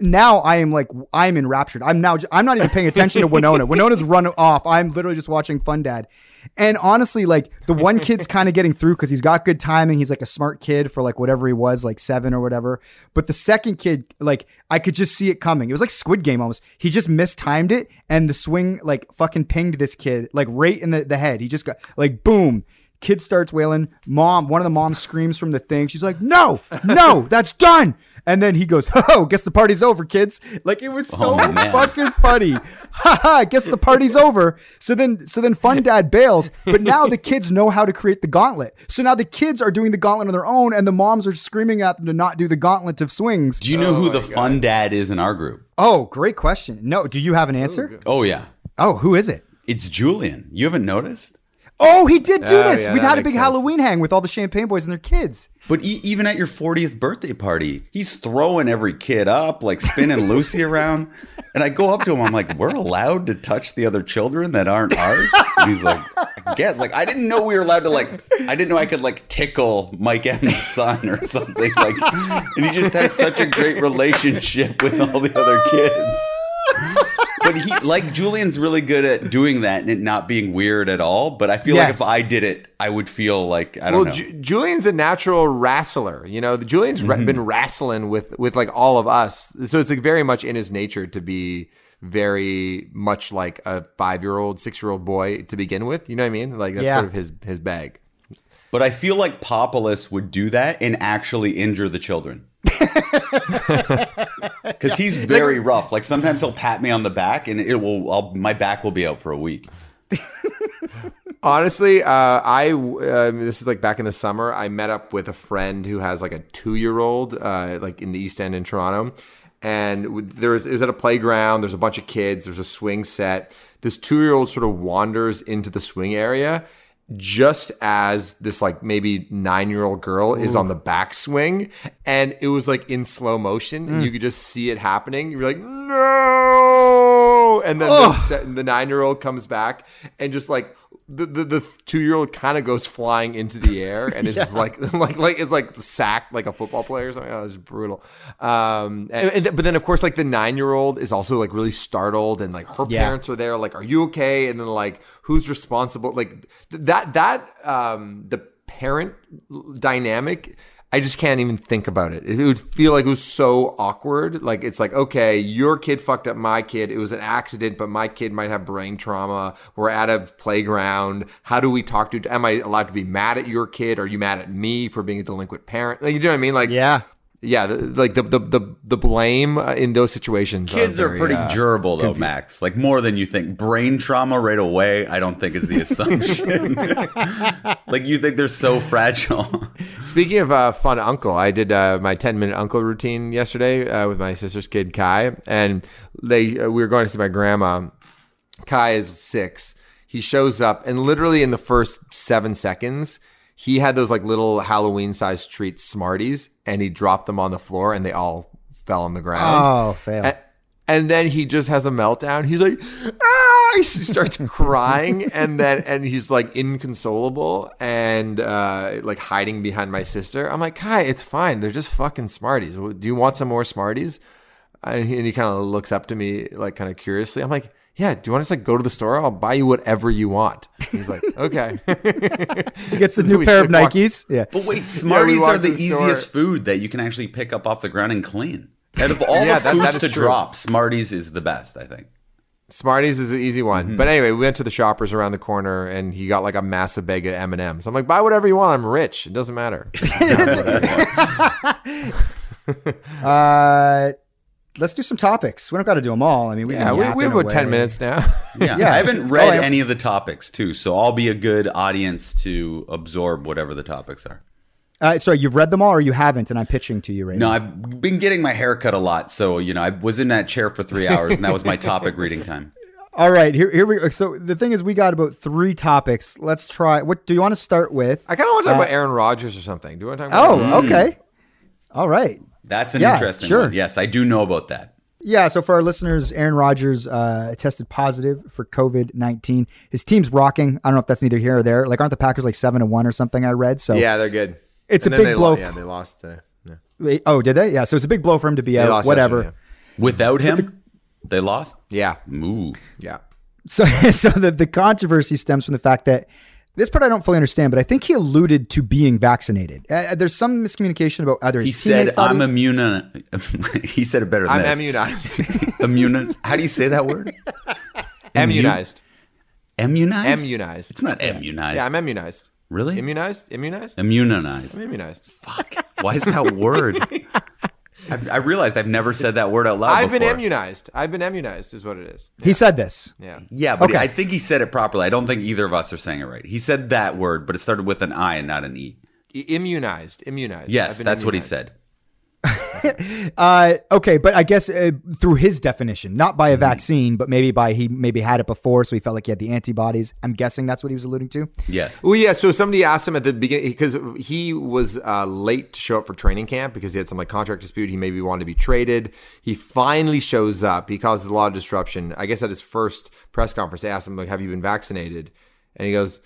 Speaker 1: now I am like I'm enraptured. I'm now I'm not even paying attention to Winona. <laughs> Winona's run off. I'm literally just watching Fun Dad. And honestly, like the one kid's <laughs> kind of getting through because he's got good timing. He's like a smart kid for like whatever he was, like seven or whatever. But the second kid, like I could just see it coming. It was like Squid Game almost. He just mistimed it, and the swing like fucking pinged this kid like right in the, the head. He just got like boom. Kid starts wailing. Mom, one of the moms screams from the thing. She's like, "No, no, that's done." And then he goes, "Oh, guess the party's over, kids." Like it was oh, so
Speaker 2: Oh,
Speaker 1: fucking funny. Ha ha! Guess the party's over. So then, so then, Fun Dad bails. But now the kids know how to create the gauntlet. So now the kids are doing the gauntlet on their own, and the moms are screaming at them to not do the gauntlet of swings.
Speaker 2: Do you know oh who the fun dad is in our group?
Speaker 1: Oh, great question. No, do you have an answer?
Speaker 2: Oh yeah,
Speaker 1: Oh, who is it?
Speaker 2: it's Julian. You haven't noticed?
Speaker 1: Oh, he did do
Speaker 3: Oh,
Speaker 1: this.
Speaker 3: yeah,
Speaker 1: we
Speaker 3: that
Speaker 1: had a big
Speaker 3: sense.
Speaker 1: Halloween hang with all the Champagne Boys and their kids.
Speaker 2: But e- even at your 40th birthday party, he's throwing every kid up, like spinning Lucy <laughs> around. And I go up to him, I'm like, "We're allowed to touch the other children that aren't ours." And he's like, "I guess." Like, I didn't know we were allowed to like. I didn't know I could like tickle Mike M's son or something. Like, and he just has such a great relationship with all the other kids. <laughs> But he, like Julian's, really good at doing that and it not being weird at all. But I feel like if I did it, I would feel like I don't
Speaker 3: Well,
Speaker 2: know.
Speaker 3: Ju- Julian's a natural wrestler. You know, Julian's
Speaker 2: Mm-hmm.
Speaker 3: been wrestling with with like all of us, so it's like very much in his nature to be very much like a five year old, six year old boy to begin with. You know what I mean? Like that's
Speaker 1: Yeah.
Speaker 3: sort of his his bag.
Speaker 2: But I feel like Populus would do that and actually injure the children. <laughs> Because he's very rough. Like sometimes he'll pat me on the back, and it will. I'll, my back will be out for a week. <laughs>
Speaker 3: Honestly, uh, I uh, this is like back in the summer. I met up with a friend who has like a two year old, uh, like in the East End in Toronto, and there was it was at a playground. There's a bunch of kids. There's a swing set. This two year old sort of wanders into the swing area. Just as this like maybe nine year old girl is on the backswing, and it was like in slow motion, and you mm. could just see it happening. You're like, no, and then the, the nine year old comes back and just like the the, the two year old kind of goes flying into the air and it's <laughs> just like <laughs> like like it's like sacked like a football player or something. Oh, it's brutal. Um, and, and- but then of course like the nine year old is also like really startled and like her
Speaker 1: Yeah.
Speaker 3: parents are there. Like, are you okay? And then like who's responsible? Like th- that that um the parent dynamic. I just can't even think about it. It would feel like it was so awkward. Like it's like, okay, your kid fucked up my kid. It was an accident, but my kid might have brain trauma. We're at a playground. How do we talk to? Am I allowed to be mad at your kid? Are you mad at me for being a delinquent parent? Like, you know what I mean? Like,
Speaker 1: Yeah.
Speaker 3: Yeah, the, like the the the, the blame uh, in those situations.
Speaker 2: Kids are
Speaker 3: very,
Speaker 2: pretty
Speaker 3: uh,
Speaker 2: durable though, Max. Like more than you think. Brain trauma right away, I don't think is the <laughs> assumption. <laughs> like you think they're so fragile.
Speaker 3: Speaking of uh, fun uncle, I did uh, my 10 minute uncle routine yesterday uh, with my sister's kid Kai, and they uh, we were going to see my grandma. Kai is six. He shows up, and literally in the first seven seconds, he had those like little Halloween sized treats, Smarties, and he dropped them on the floor, and they all fell on the ground.
Speaker 1: Oh, fail.
Speaker 3: A- And then he just has a meltdown. He's like, ah! He starts <laughs> crying, and then and he's like inconsolable and uh, like hiding behind my sister. I'm like, Kai, it's fine. They're just fucking Smarties. Do you want some more Smarties? And he, and he kind of looks up to me like kind of curiously. I'm like, yeah. Do you want to just like go to the store? I'll buy you whatever you want. He's like, okay. <laughs>
Speaker 1: He gets a new <laughs> pair of
Speaker 3: should walk-
Speaker 1: Nikes. Yeah.
Speaker 2: But wait, Smarties
Speaker 3: walked
Speaker 2: are the
Speaker 3: the
Speaker 2: easiest food that you can actually pick up off the ground and clean. Out of all
Speaker 3: Yeah,
Speaker 2: the
Speaker 3: that-
Speaker 2: foods
Speaker 3: that is
Speaker 2: to
Speaker 3: true.
Speaker 2: drop, Smarties is the best, I think.
Speaker 3: Smarties is an easy one.
Speaker 2: Mm-hmm.
Speaker 3: But anyway, we went to the shoppers around the corner, and he got like a massive bag of M and M's. I'm like, buy whatever you want. I'm rich. It doesn't matter. <laughs>
Speaker 1: Uh, let's do some topics. We don't got to do them all. I mean, we
Speaker 3: yeah, we, we have
Speaker 1: in a
Speaker 3: about ten minutes now.
Speaker 2: Yeah,
Speaker 1: Yeah,
Speaker 2: I haven't <laughs> read
Speaker 1: oh, I-
Speaker 2: any of the topics too, so I'll be a good audience to absorb whatever the topics are.
Speaker 1: Uh, sorry, you've read them all, or you haven't, and I'm pitching to you right
Speaker 2: No,
Speaker 1: now.
Speaker 2: No, I've been getting my hair cut a lot, so you know I was in that chair for three hours, and that was my <laughs> topic reading time.
Speaker 1: All right, here, here we. Go. So the thing is, we got about three topics. Let's try. What do you want to start with?
Speaker 3: I kind of want to talk
Speaker 1: Uh,
Speaker 3: about Aaron Rodgers or something. Do you want to talk about?
Speaker 1: Oh,
Speaker 3: Aaron Rodgers?
Speaker 1: okay. All right.
Speaker 2: That's an
Speaker 1: Yeah,
Speaker 2: interesting
Speaker 1: sure.
Speaker 2: one. Yes, I do know about that.
Speaker 1: Yeah, so for our listeners, Aaron Rodgers uh, tested positive for COVID nineteen. His team's rocking. I don't know if that's neither here or there. Like, aren't the Packers like seven and one or something? I read. So
Speaker 3: yeah, they're good.
Speaker 1: It's
Speaker 3: And
Speaker 1: a big blow
Speaker 3: Lo- yeah, they lost today. Yeah.
Speaker 1: Oh, did they? Yeah. So it's a big blow for him to be
Speaker 3: They
Speaker 1: out.
Speaker 3: lost
Speaker 1: Whatever.
Speaker 3: yesterday,
Speaker 2: Without him, they lost.
Speaker 3: Yeah,
Speaker 2: Ooh.
Speaker 3: yeah.
Speaker 1: So, <laughs> so the, the controversy stems from the fact that this part I don't fully understand, but I think he alluded to being vaccinated. Uh, there's some miscommunication about other.
Speaker 2: He said, "I'm immune." <laughs> he said it better than
Speaker 3: I'm
Speaker 2: this.
Speaker 3: immunized. <laughs>
Speaker 2: Immune. How do you say that word? <laughs>
Speaker 3: immunized.
Speaker 2: Immunized.
Speaker 3: Immunized.
Speaker 2: It's not immunized.
Speaker 3: Yeah, I'm immunized.
Speaker 2: really
Speaker 3: Immunized? Immunized?
Speaker 2: immunized.
Speaker 3: I'm immunized.
Speaker 2: Fuck. Why is that word? I, I realized I've never said that word out loud
Speaker 3: I've been immunized. I've been immunized, is what it is.
Speaker 1: He said this.
Speaker 3: Yeah.
Speaker 2: Yeah, but
Speaker 1: Okay.
Speaker 2: I think he said it properly. I don't think either of us are saying it right. He said that word, but it started with an I and not an E.
Speaker 3: Immunized. Immunized.
Speaker 2: Yes,
Speaker 3: I've been
Speaker 2: that's what he said. <laughs>
Speaker 1: Uh, okay, but I guess uh, through his definition, not by a
Speaker 2: Mm-hmm.
Speaker 1: vaccine, but maybe by he maybe had it before, so he felt like he had the antibodies. I'm guessing that's what he was alluding to.
Speaker 2: Yes.
Speaker 3: Well, yeah. So somebody asked him at the beginning because he was uh, late to show up for training camp because he had some like contract dispute. He maybe wanted to be traded. He finally shows up. He causes a lot of disruption. I guess at his first press conference, they asked him like, "Have you been vaccinated?" And he goes,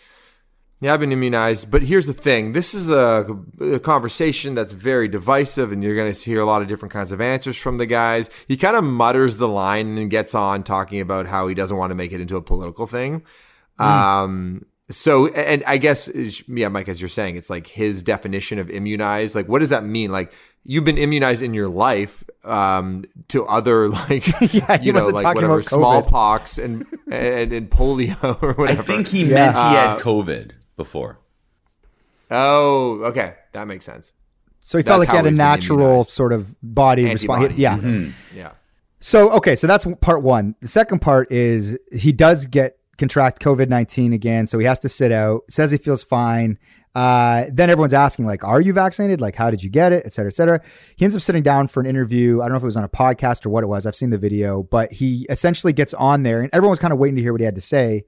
Speaker 3: "Yeah, I've been immunized." But here's the thing: this is a, a conversation that's very divisive, and you're going to hear a lot of different kinds of answers from the guys. He kind of mutters the line and gets on talking about how he doesn't want to make it into a political thing. Um, so, and I guess, yeah, Mike, as you're saying, it's like his definition of immunized. Like, what does that mean? Like, you've been immunized in your life um, to other, <laughs> like, <laughs>
Speaker 1: Yeah,
Speaker 3: you know, like whatever,
Speaker 1: about
Speaker 3: smallpox and, and and polio <laughs> or whatever.
Speaker 2: I think he
Speaker 1: Yeah.
Speaker 2: meant he had
Speaker 3: Uh,
Speaker 2: COVID before.
Speaker 3: oh, okay, that makes sense.
Speaker 1: So he
Speaker 3: That's
Speaker 1: felt like he had a natural sort of body response.
Speaker 3: Antibodies.
Speaker 1: Yeah.
Speaker 3: Yeah.
Speaker 1: So okay, so that's part one. The second part is he does get contract COVID nineteen again, so he has to sit out. Says he feels fine. Uh, then everyone's asking like, "Are you vaccinated? Like, how did you get it, et cetera, et cetera." He ends up sitting down for an interview. I don't know if it was on a podcast or what it was. I've seen the video, but he essentially gets on there, and everyone's kind of waiting to hear what he had to say.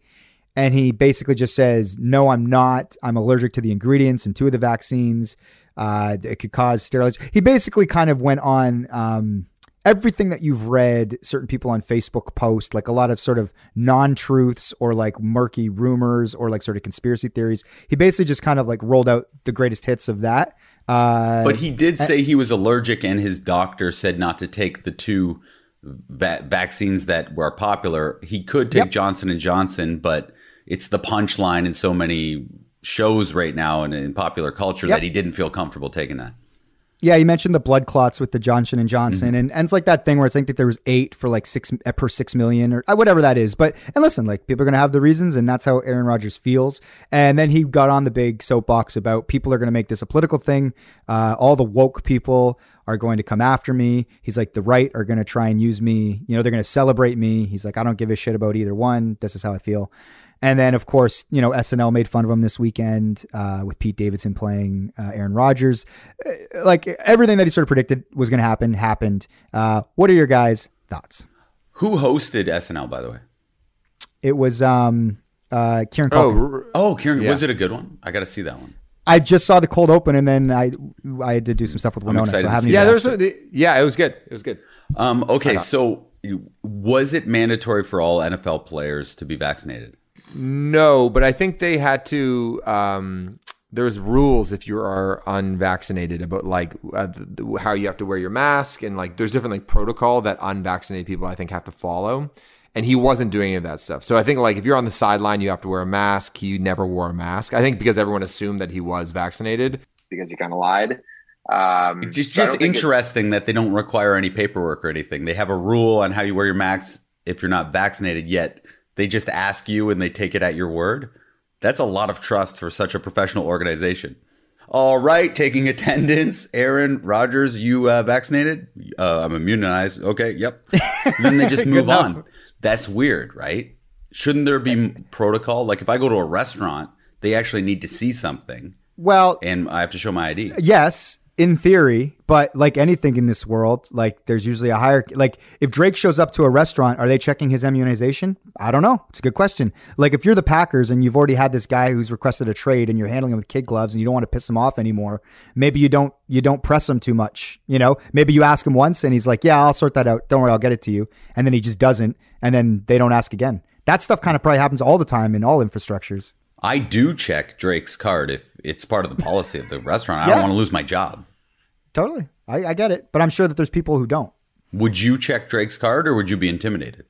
Speaker 1: And he basically just says, "No, I'm not. I'm allergic to the ingredients in two of the vaccines. Uh, it could cause sterilization." He basically kind of went on. Um, everything that you've read, certain people on Facebook post, like a lot of sort of non truths or like murky rumors or like sort of conspiracy theories. He basically just kind of like rolled out the greatest hits of that. Uh,
Speaker 2: but he did say he was allergic, and his doctor said not to take the two va- vaccines that were popular. He could take
Speaker 1: Yep.
Speaker 2: Johnson and Johnson, but it's the punchline in so many shows right now and in popular culture
Speaker 1: Yep.
Speaker 2: that he didn't feel comfortable taking that.
Speaker 1: Yeah, you mentioned the blood clots with the Johnson and Johnson,
Speaker 2: Mm-hmm.
Speaker 1: and, and it's like that thing where it's, I think that there was eight for like six uh, per six million or uh, whatever that is. But and listen, like people are gonna have the reasons, and that's how Aaron Rodgers feels. And then he got on the big soapbox about people are gonna make this a political thing. Uh, all the woke people are going to come after me. He's like the right are gonna try and use me. You know, they're gonna celebrate me. He's like, I don't give a shit about either one. This is how I feel. And then, of course, you know, SNL made fun of him this weekend uh, with Pete Davidson playing uh, Aaron Rodgers. Uh, Like everything that he sort of predicted was going to happen happened. Uh, what are your guys' thoughts?
Speaker 2: Who hosted SNL, by the way?
Speaker 1: It was um, uh, Kieran
Speaker 3: Oh,
Speaker 1: Culkin.
Speaker 3: r-
Speaker 2: Oh, Kieran,
Speaker 3: Yeah.
Speaker 2: was it a good one? I got to see that one.
Speaker 1: I just saw the cold open, and then I I had to do some stuff with Winona, so I
Speaker 2: to
Speaker 1: haven't.
Speaker 3: yeah,
Speaker 1: even
Speaker 3: there was
Speaker 1: watched it.
Speaker 3: yeah, it was good. It was good.
Speaker 2: Um, okay, so was it mandatory for all NFL players to be vaccinated?
Speaker 3: No, but I think they had to. Um, there's rules if you are unvaccinated about like uh, the, the- how you have to wear your mask and like there's different like protocol that unvaccinated people I think have to follow. And he wasn't doing any of that stuff. So I think like if you're on the sideline, you have to wear a mask. He never wore a mask. I think because everyone assumed that he was vaccinated.
Speaker 4: because he kind of lied. Um,
Speaker 2: It's just, just
Speaker 4: don't it's-
Speaker 2: interesting that they don't require any paperwork or anything. They have a rule on how you wear your mask if you're not vaccinated yet. They just ask you and they take it at your word. That's a lot of trust for such a professional organization. All right, taking attendance. Aaron Rodgers, you uh, vaccinated? Uh, I'm immunized. Okay, yep. <laughs> then they just move on. That's weird, right? Shouldn't there be protocol? Like if I go to a restaurant, they actually need to see something
Speaker 1: Well,
Speaker 2: and I have to show my ID.
Speaker 1: yes, in theory, but like anything in this world, like there's usually a hierarchy. Like if Drake shows up to a restaurant, are they checking his immunization? I don't know. It's a good question. Like if you're the Packers and you've already had this guy who's requested a trade and you're handling him with kid gloves and you don't want to piss him off anymore, maybe you don't you don't press him too much. You know, maybe you ask him once and he's like, "Yeah, I'll sort that out. Don't worry, I'll get it to you." And then he just doesn't, and then they don't ask again. That stuff kind of probably happens all the time in all infrastructures.
Speaker 2: I do check Drake's card if it's part of the policy of the restaurant. I
Speaker 1: Yeah.
Speaker 2: don't want to lose my job.
Speaker 1: Totally, I, I get it, but I'm sure that there's people who don't.
Speaker 2: Would you check Drake's card or would you be intimidated?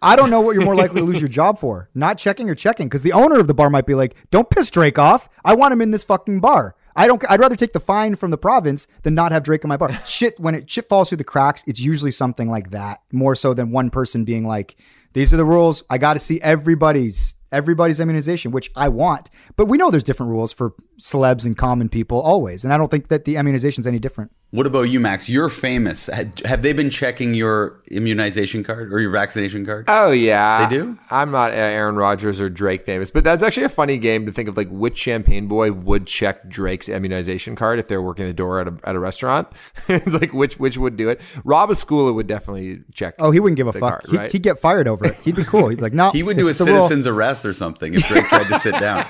Speaker 1: I don't know what you're more likely to lose your <laughs> job for. Not checking or checking. Because the owner of the bar might be like, don't piss Drake off. I want him in this fucking bar. I don't I'd rather take the fine from the province than not have Drake in my bar. <laughs> shit, when it shit falls through the cracks, it's usually something like that. More so than one person being like, these are the rules. I gotta see everybody's everybody's immunization, which I want. But we know there's different rules for celebs and common people always. And I don't think that the immunization is any different.
Speaker 2: What about you, Max? You're famous. Have they been checking your immunization card or your vaccination card?
Speaker 3: Oh yeah,
Speaker 2: They do?
Speaker 3: I'm not Aaron Rodgers or Drake famous, but that's actually a funny game to think of. Like which champagne boy would check Drake's immunization card if they're working the door at a, at a restaurant? <laughs> it's like which which would do it. Rob Ascula would definitely check.
Speaker 1: Oh, he wouldn't give a fuck.
Speaker 3: card,
Speaker 1: he'd,
Speaker 3: right?
Speaker 1: he'd get fired over it. He'd be cool. He'd be like, <laughs> no.
Speaker 2: he would do a
Speaker 1: this is rule."
Speaker 2: citizen's arrest or something if Drake tried to sit down.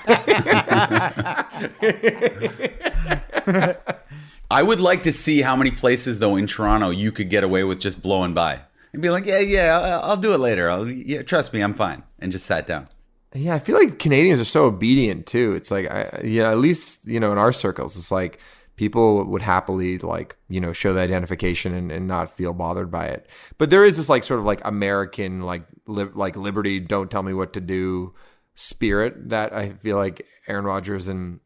Speaker 2: <laughs> I would like to see how many places, though, in Toronto you could get away with just blowing by and be like, "Yeah, yeah, I'll, I'll do it later. I'll, yeah, trust me, I'm fine," and just sat down.
Speaker 3: Yeah, I feel like Canadians are so obedient too. It's like, I, at least you know in our circles, it's like people would happily like you know show the identification and, and not feel bothered by it. But there is this like sort of like American like li- like liberty, don't tell me what to do spirit that I feel like Aaron Rodgers and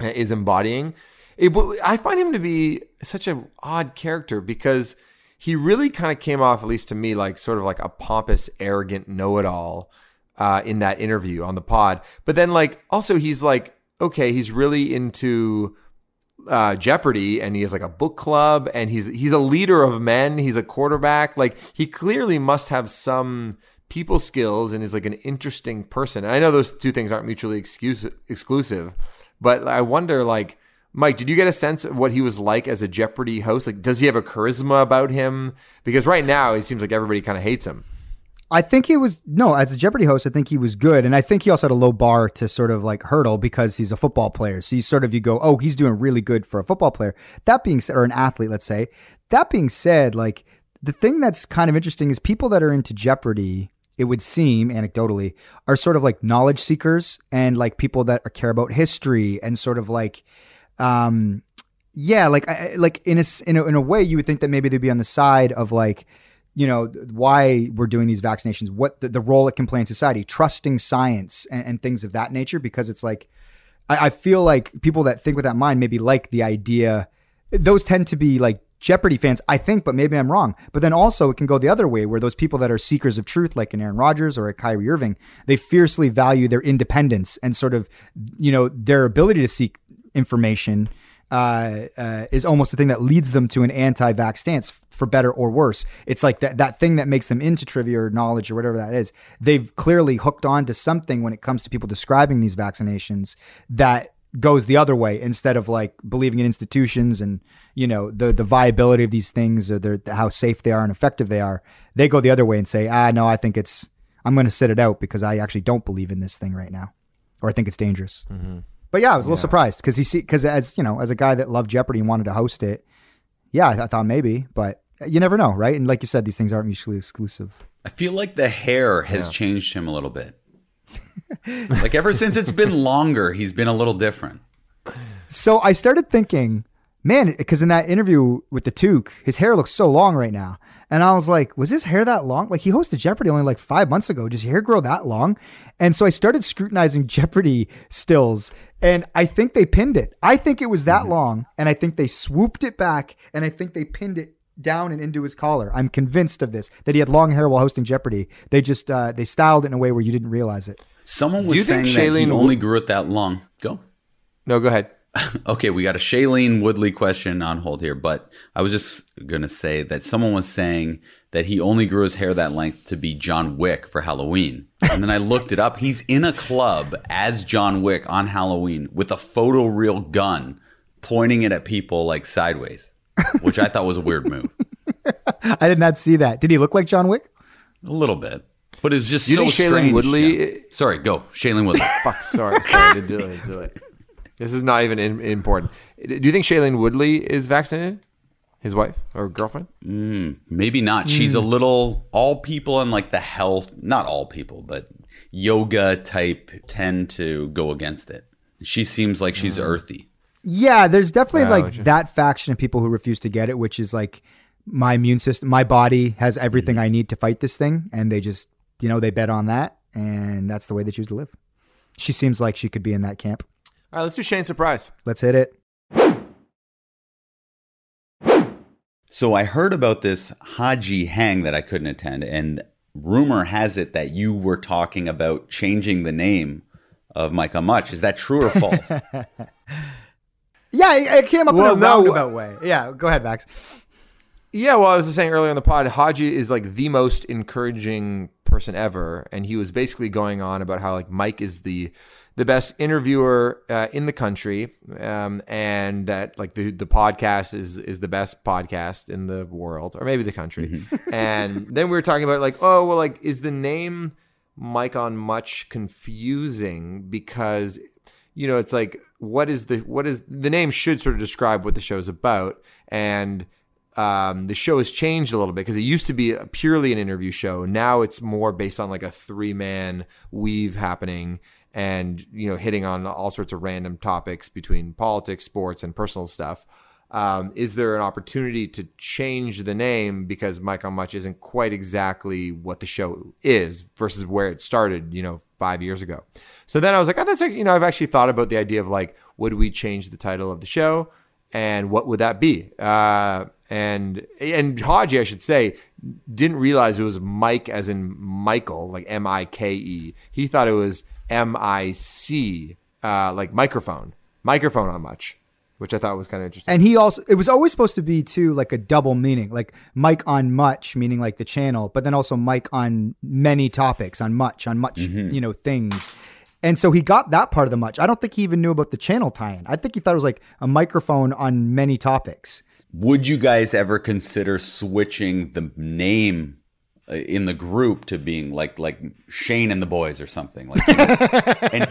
Speaker 3: is embodying. It, I find him to be such an odd character because he really kind of came off, at least to me, like sort of like a pompous, arrogant know-it-all uh, in that interview on the pod. But then, like, also he's like, okay, he's really into uh, Jeopardy, and he has like a book club, and he's he's a leader of men. He's a quarterback. Like, he clearly must have some people skills and is like an interesting person. And I know those two things aren't mutually excuse- exclusive, but I wonder, like. Mike, did you get a sense of what he was like as a Jeopardy host? Like, does he have a charisma about him? Because right now, it seems like everybody kind of hates him.
Speaker 1: I think he was no as a Jeopardy host. I think he was good, and I think he also had a low bar to sort of like hurdle because he's a football player. So you sort of you go, oh, he's doing really good for a football player. That being said, or an athlete, let's say. That being said, like the thing that's kind of interesting is people that are into Jeopardy. It would seem anecdotally are sort of like knowledge seekers and like people that are, care about history and sort of like, um, yeah, like I- like in a, in a in a way you would think that maybe they'd be on the side of like you know why we're doing these vaccinations what the, the role it can play in society trusting science and, and things of that nature because it's like I, I feel like people that think with that mind maybe like the idea those tend to be like jeopardy fans i think but maybe i'm wrong. But then also it can go the other way where those people that are seekers of truth like an aaron rodgers or a kyrie irving they fiercely value their independence and sort of you know their ability to seek information uh, uh, is almost the thing that leads them to an anti-vax stance for better or worse. It's like that that thing that makes them into trivia or knowledge or whatever that is. They've clearly hooked on to something when it comes to people describing these vaccinations that goes the other way instead of like believing in institutions and you know the the viability of these things or their, how safe they are and effective they are. They go the other way and say, ah, no, I think it's I'm going to sit it out because I actually don't believe in this thing right now, or I think it's dangerous. But yeah, I was a little surprised because he see because as you know, as a guy that loved Jeopardy and wanted to host it, yeah, I, I thought maybe, but you never know, right? And like you said, these things aren't mutually exclusive.
Speaker 2: I feel like the hair has changed him a little bit. like ever since it's been <laughs> longer, he's been a little different.
Speaker 1: So I started thinking, man, because in that interview with the Toque, his hair looks so long right now. And I was like, was his hair that long? Like he hosted Jeopardy only like five months ago. Does your hair grow that long? And so I started scrutinizing <laughs> Jeopardy stills and I think they pinned it. I think it was that long and I think they swooped it back and I think they pinned it down and into his collar. I'm convinced of this, that he had long hair while hosting Jeopardy. They just, uh, they styled it in a way where you didn't realize it.
Speaker 2: Someone
Speaker 3: you
Speaker 2: was saying
Speaker 3: think
Speaker 2: that he only grew it that long. Go.
Speaker 3: No, go ahead. <laughs>
Speaker 2: Okay, we got a Shailene Woodley question on hold here, but I was just going to say that someone was saying that he only grew his hair that length to be John Wick for Halloween. And then I looked it up. He's in a club as John Wick on Halloween with a photoreal gun pointing it at people like sideways, which I thought was a weird move. <laughs>
Speaker 1: I did not see that. Did he look like John Wick?
Speaker 2: A little bit. But it was just
Speaker 3: You
Speaker 2: so
Speaker 3: think Shailene
Speaker 2: strange.
Speaker 3: Woodley-
Speaker 2: Yeah. Sorry, go. Shailene Woodley. <laughs>
Speaker 3: Fuck, sorry, sorry to do it. Do it. This is not even in, important. Do you think Shailene Woodley is vaccinated? His wife or girlfriend?
Speaker 2: Mm, maybe not. She's a mm. little all people and like the health, not all people, but yoga type tend to go against it. She seems like she's mm. earthy.
Speaker 1: Yeah, there's definitely like that faction of people who refuse to get it, which is like my immune system, my body has everything mm-hmm. I need to fight this thing, and they just, you know, they bet on that, and that's the way they choose to live. She seems like she could be in that camp.
Speaker 3: All right, let's do Shane Surprise.
Speaker 1: Let's hit it.
Speaker 2: So I heard about this Haji hang that I couldn't attend, and rumor has it that you were talking about changing the name of Mike on Much. Is that true or <laughs> false?
Speaker 1: Yeah, it, it came up
Speaker 3: Well,
Speaker 1: in a
Speaker 3: no, uh,
Speaker 1: roundabout way. Yeah, go ahead, Max.
Speaker 3: Yeah, well, I was just saying earlier in the pod, Haji is like the most encouraging person ever, and he was basically going on about how like Mike is the the best interviewer uh, in the country, um, and that like the the podcast is is the best podcast in the world, or maybe the country. <laughs> and then we were talking about like, oh well, like is the name Mike on Much confusing because you know it's like what is the what is the name should sort of describe what the show's about and um, the show has changed a little bit because it used to be a- purely an interview show. Now it's more based on like a three man weave happening and, you know, hitting on all sorts of random topics between politics, sports, and personal stuff. Um, is there an opportunity to change the name because Mike on Much isn't quite exactly what the show is versus where it started, you know, five years ago? So then I was like, oh, that's, you know, I've actually thought about the idea of like, would we change the title of the show? and what would that be? Uh, and and Haji, I should say, didn't realize it was Mike as in Michael, like M I K E. He thought it was M I C, uh, like microphone, microphone on much, which I thought was kind of interesting.
Speaker 1: And he also, it was always supposed to be too like a double meaning, like mic on much, meaning like the channel, but then also mic on many topics, on much, on much, you know, things. And so he got that part of the much. I don't think he even knew about the channel tie-in. I think he thought it was like a microphone on many topics.
Speaker 2: Would you guys ever consider switching the name in the group to being like like Shane and the boys or something. Like <laughs> and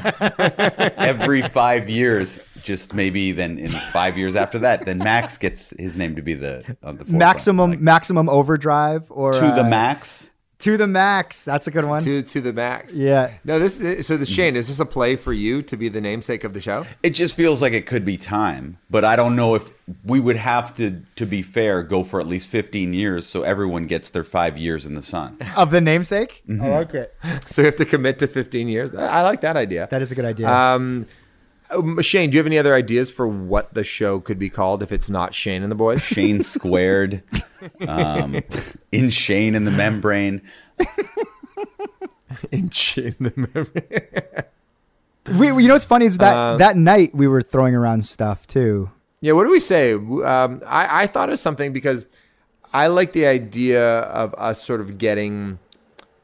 Speaker 2: every 5 years just maybe then in 5 years after that then Max gets his name to be the on the
Speaker 1: maximum
Speaker 2: like,
Speaker 1: maximum overdrive or
Speaker 2: to the
Speaker 1: uh,
Speaker 2: max
Speaker 1: to the max. That's a good one.
Speaker 3: to to the max.
Speaker 1: Yeah.
Speaker 3: No, this is, so the Shane is this a play for you to be the namesake of the show?
Speaker 2: it just feels like it could be time but I don't know if we would have to to be fair go for at least 15 years so everyone gets their 5 years in the sun
Speaker 1: of the namesake.
Speaker 2: Mm-hmm.
Speaker 1: I like it.
Speaker 3: So you have to commit to 15 years. I I like that idea.
Speaker 1: That is a good idea.
Speaker 3: Um, um, Shane, do you have any other ideas for what the show could be called if it's not Shane and the Boys?
Speaker 2: Shane squared, um, in Shane and the membrane. <laughs>
Speaker 3: In Shane the
Speaker 1: Membrane. we- you know what's funny is that
Speaker 3: Uh,
Speaker 1: that night we were throwing around stuff too.
Speaker 3: Yeah, what do we say? Um, I, I thought of something because I like the idea of us sort of getting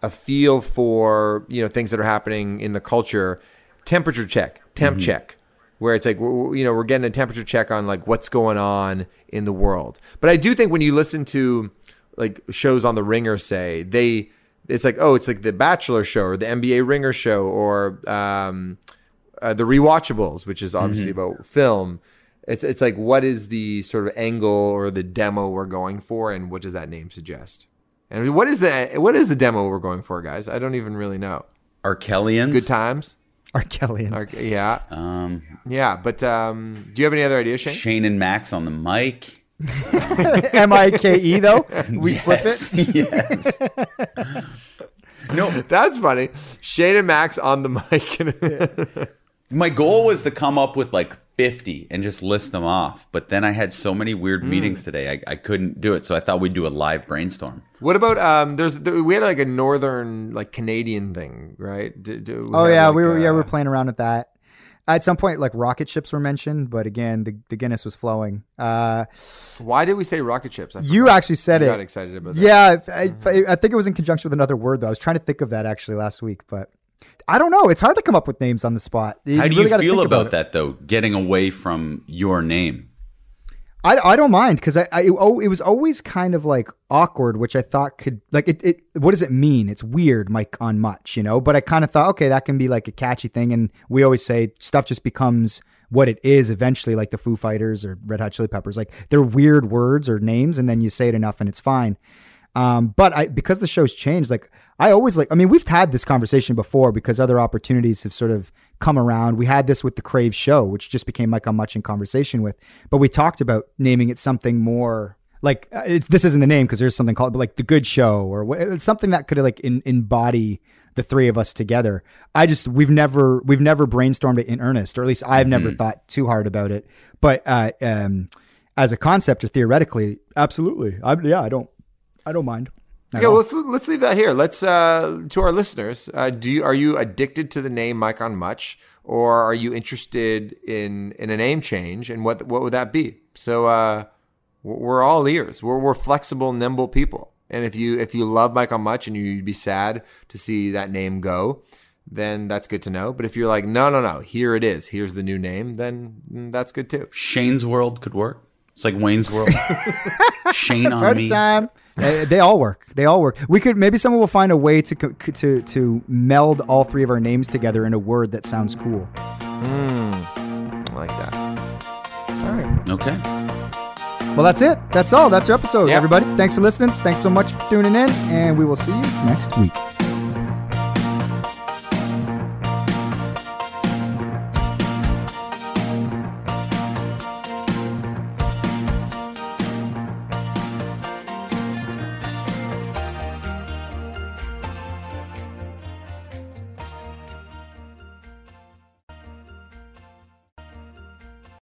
Speaker 3: a feel for you know things that are happening in the culture. Temperature check, temp check, where it's like you know we're getting a temperature check on like what's going on in the world. But I do think when you listen to like shows on the Ringer, say they, it's like oh, it's like the Bachelor show or the NBA Ringer show or um, uh, the rewatchables, which is obviously about film. It's it's like what is the sort of angle or the demo we're going for, and what does that name suggest? And what is the what is the demo we're going for, guys? I don't even really know.
Speaker 2: Arkelians.
Speaker 3: Good times,
Speaker 1: Arkelians.
Speaker 3: Ar- yeah,
Speaker 2: Um,
Speaker 3: yeah. But um, do you have any other ideas, Shane?
Speaker 2: Shane and Max on the mic. <laughs>
Speaker 1: M I K E though. We flip it. <laughs>
Speaker 2: yes. no,
Speaker 3: That's funny. Shane and Max on the mic.
Speaker 2: my goal was to come up with like 50 and just list them off. But then I had so many weird
Speaker 3: Hmm.
Speaker 2: meetings today, I, I couldn't do it. So I thought we'd do a live brainstorm.
Speaker 3: what about um? There's there, we had like a northern like Canadian thing, right? Do, do we
Speaker 1: Oh yeah,
Speaker 3: like,
Speaker 1: we were yeah
Speaker 3: uh,
Speaker 1: we were playing around with that. At some point, like rocket ships were mentioned, but again, the, the Guinness was flowing. Uh,
Speaker 3: Why did we say rocket ships? I
Speaker 1: you actually said
Speaker 3: You
Speaker 1: it.
Speaker 3: got excited about that.
Speaker 1: Yeah, I, I, I think it was in conjunction with another word though. I was trying to think of that actually last week, but I don't know. It's hard to come up with names on the spot.
Speaker 2: How do
Speaker 1: really
Speaker 2: you feel
Speaker 1: think
Speaker 2: about that though? Getting away from your name.
Speaker 1: I, I don't mind because I, I oh it was always kind of like awkward, which I thought could like it, it. What does it mean? It's weird, Mike on much, you know. But I kind of thought, okay, that can be like a catchy thing, and we always say stuff just becomes what it is eventually, like the Foo Fighters or Red Hot Chili Peppers. Like they're weird words or names, and then you say it enough, and it's fine. Um, but I because the show's changed, like I always like. I mean, we've had this conversation before because other opportunities have sort of come around. We had this with the Crave show, which just became like a much in conversation with. But we talked about naming it something more like uh, it's, this isn't the name because there's something called but like the Good Show or something that could like in, embody the three of us together. I just we've never we've never brainstormed it in earnest, or at least I've never thought too hard about it. But uh, um, as a concept or theoretically, absolutely, I, yeah, I don't I don't mind. At
Speaker 3: Okay, well, let's let's leave that here. Let's uh, to our listeners. Uh, do you are you addicted to the name Mike on Much, or are you interested in in a name change? And what what would that be? So uh, we're we're all ears. We're we're flexible, nimble people. And if you if you love Mike on Much and you'd be sad to see that name go, then that's good to know. But if you're like, no, no, no, here it is. Here's the new name. Then that's good too.
Speaker 2: Shane's World could work. It's like Wayne's World. <laughs> Shane on
Speaker 1: Party
Speaker 2: me.
Speaker 1: Time. They all work. They all work. We could maybe someone will find a way to to to meld all three of our names together in a word that sounds cool. Hmm.
Speaker 3: I like that. All right.
Speaker 2: Okay.
Speaker 1: Well, that's it. That's all. That's our episode,
Speaker 3: Yeah.
Speaker 1: everybody. Thanks for listening. Thanks so much for tuning in, and we will see you next week.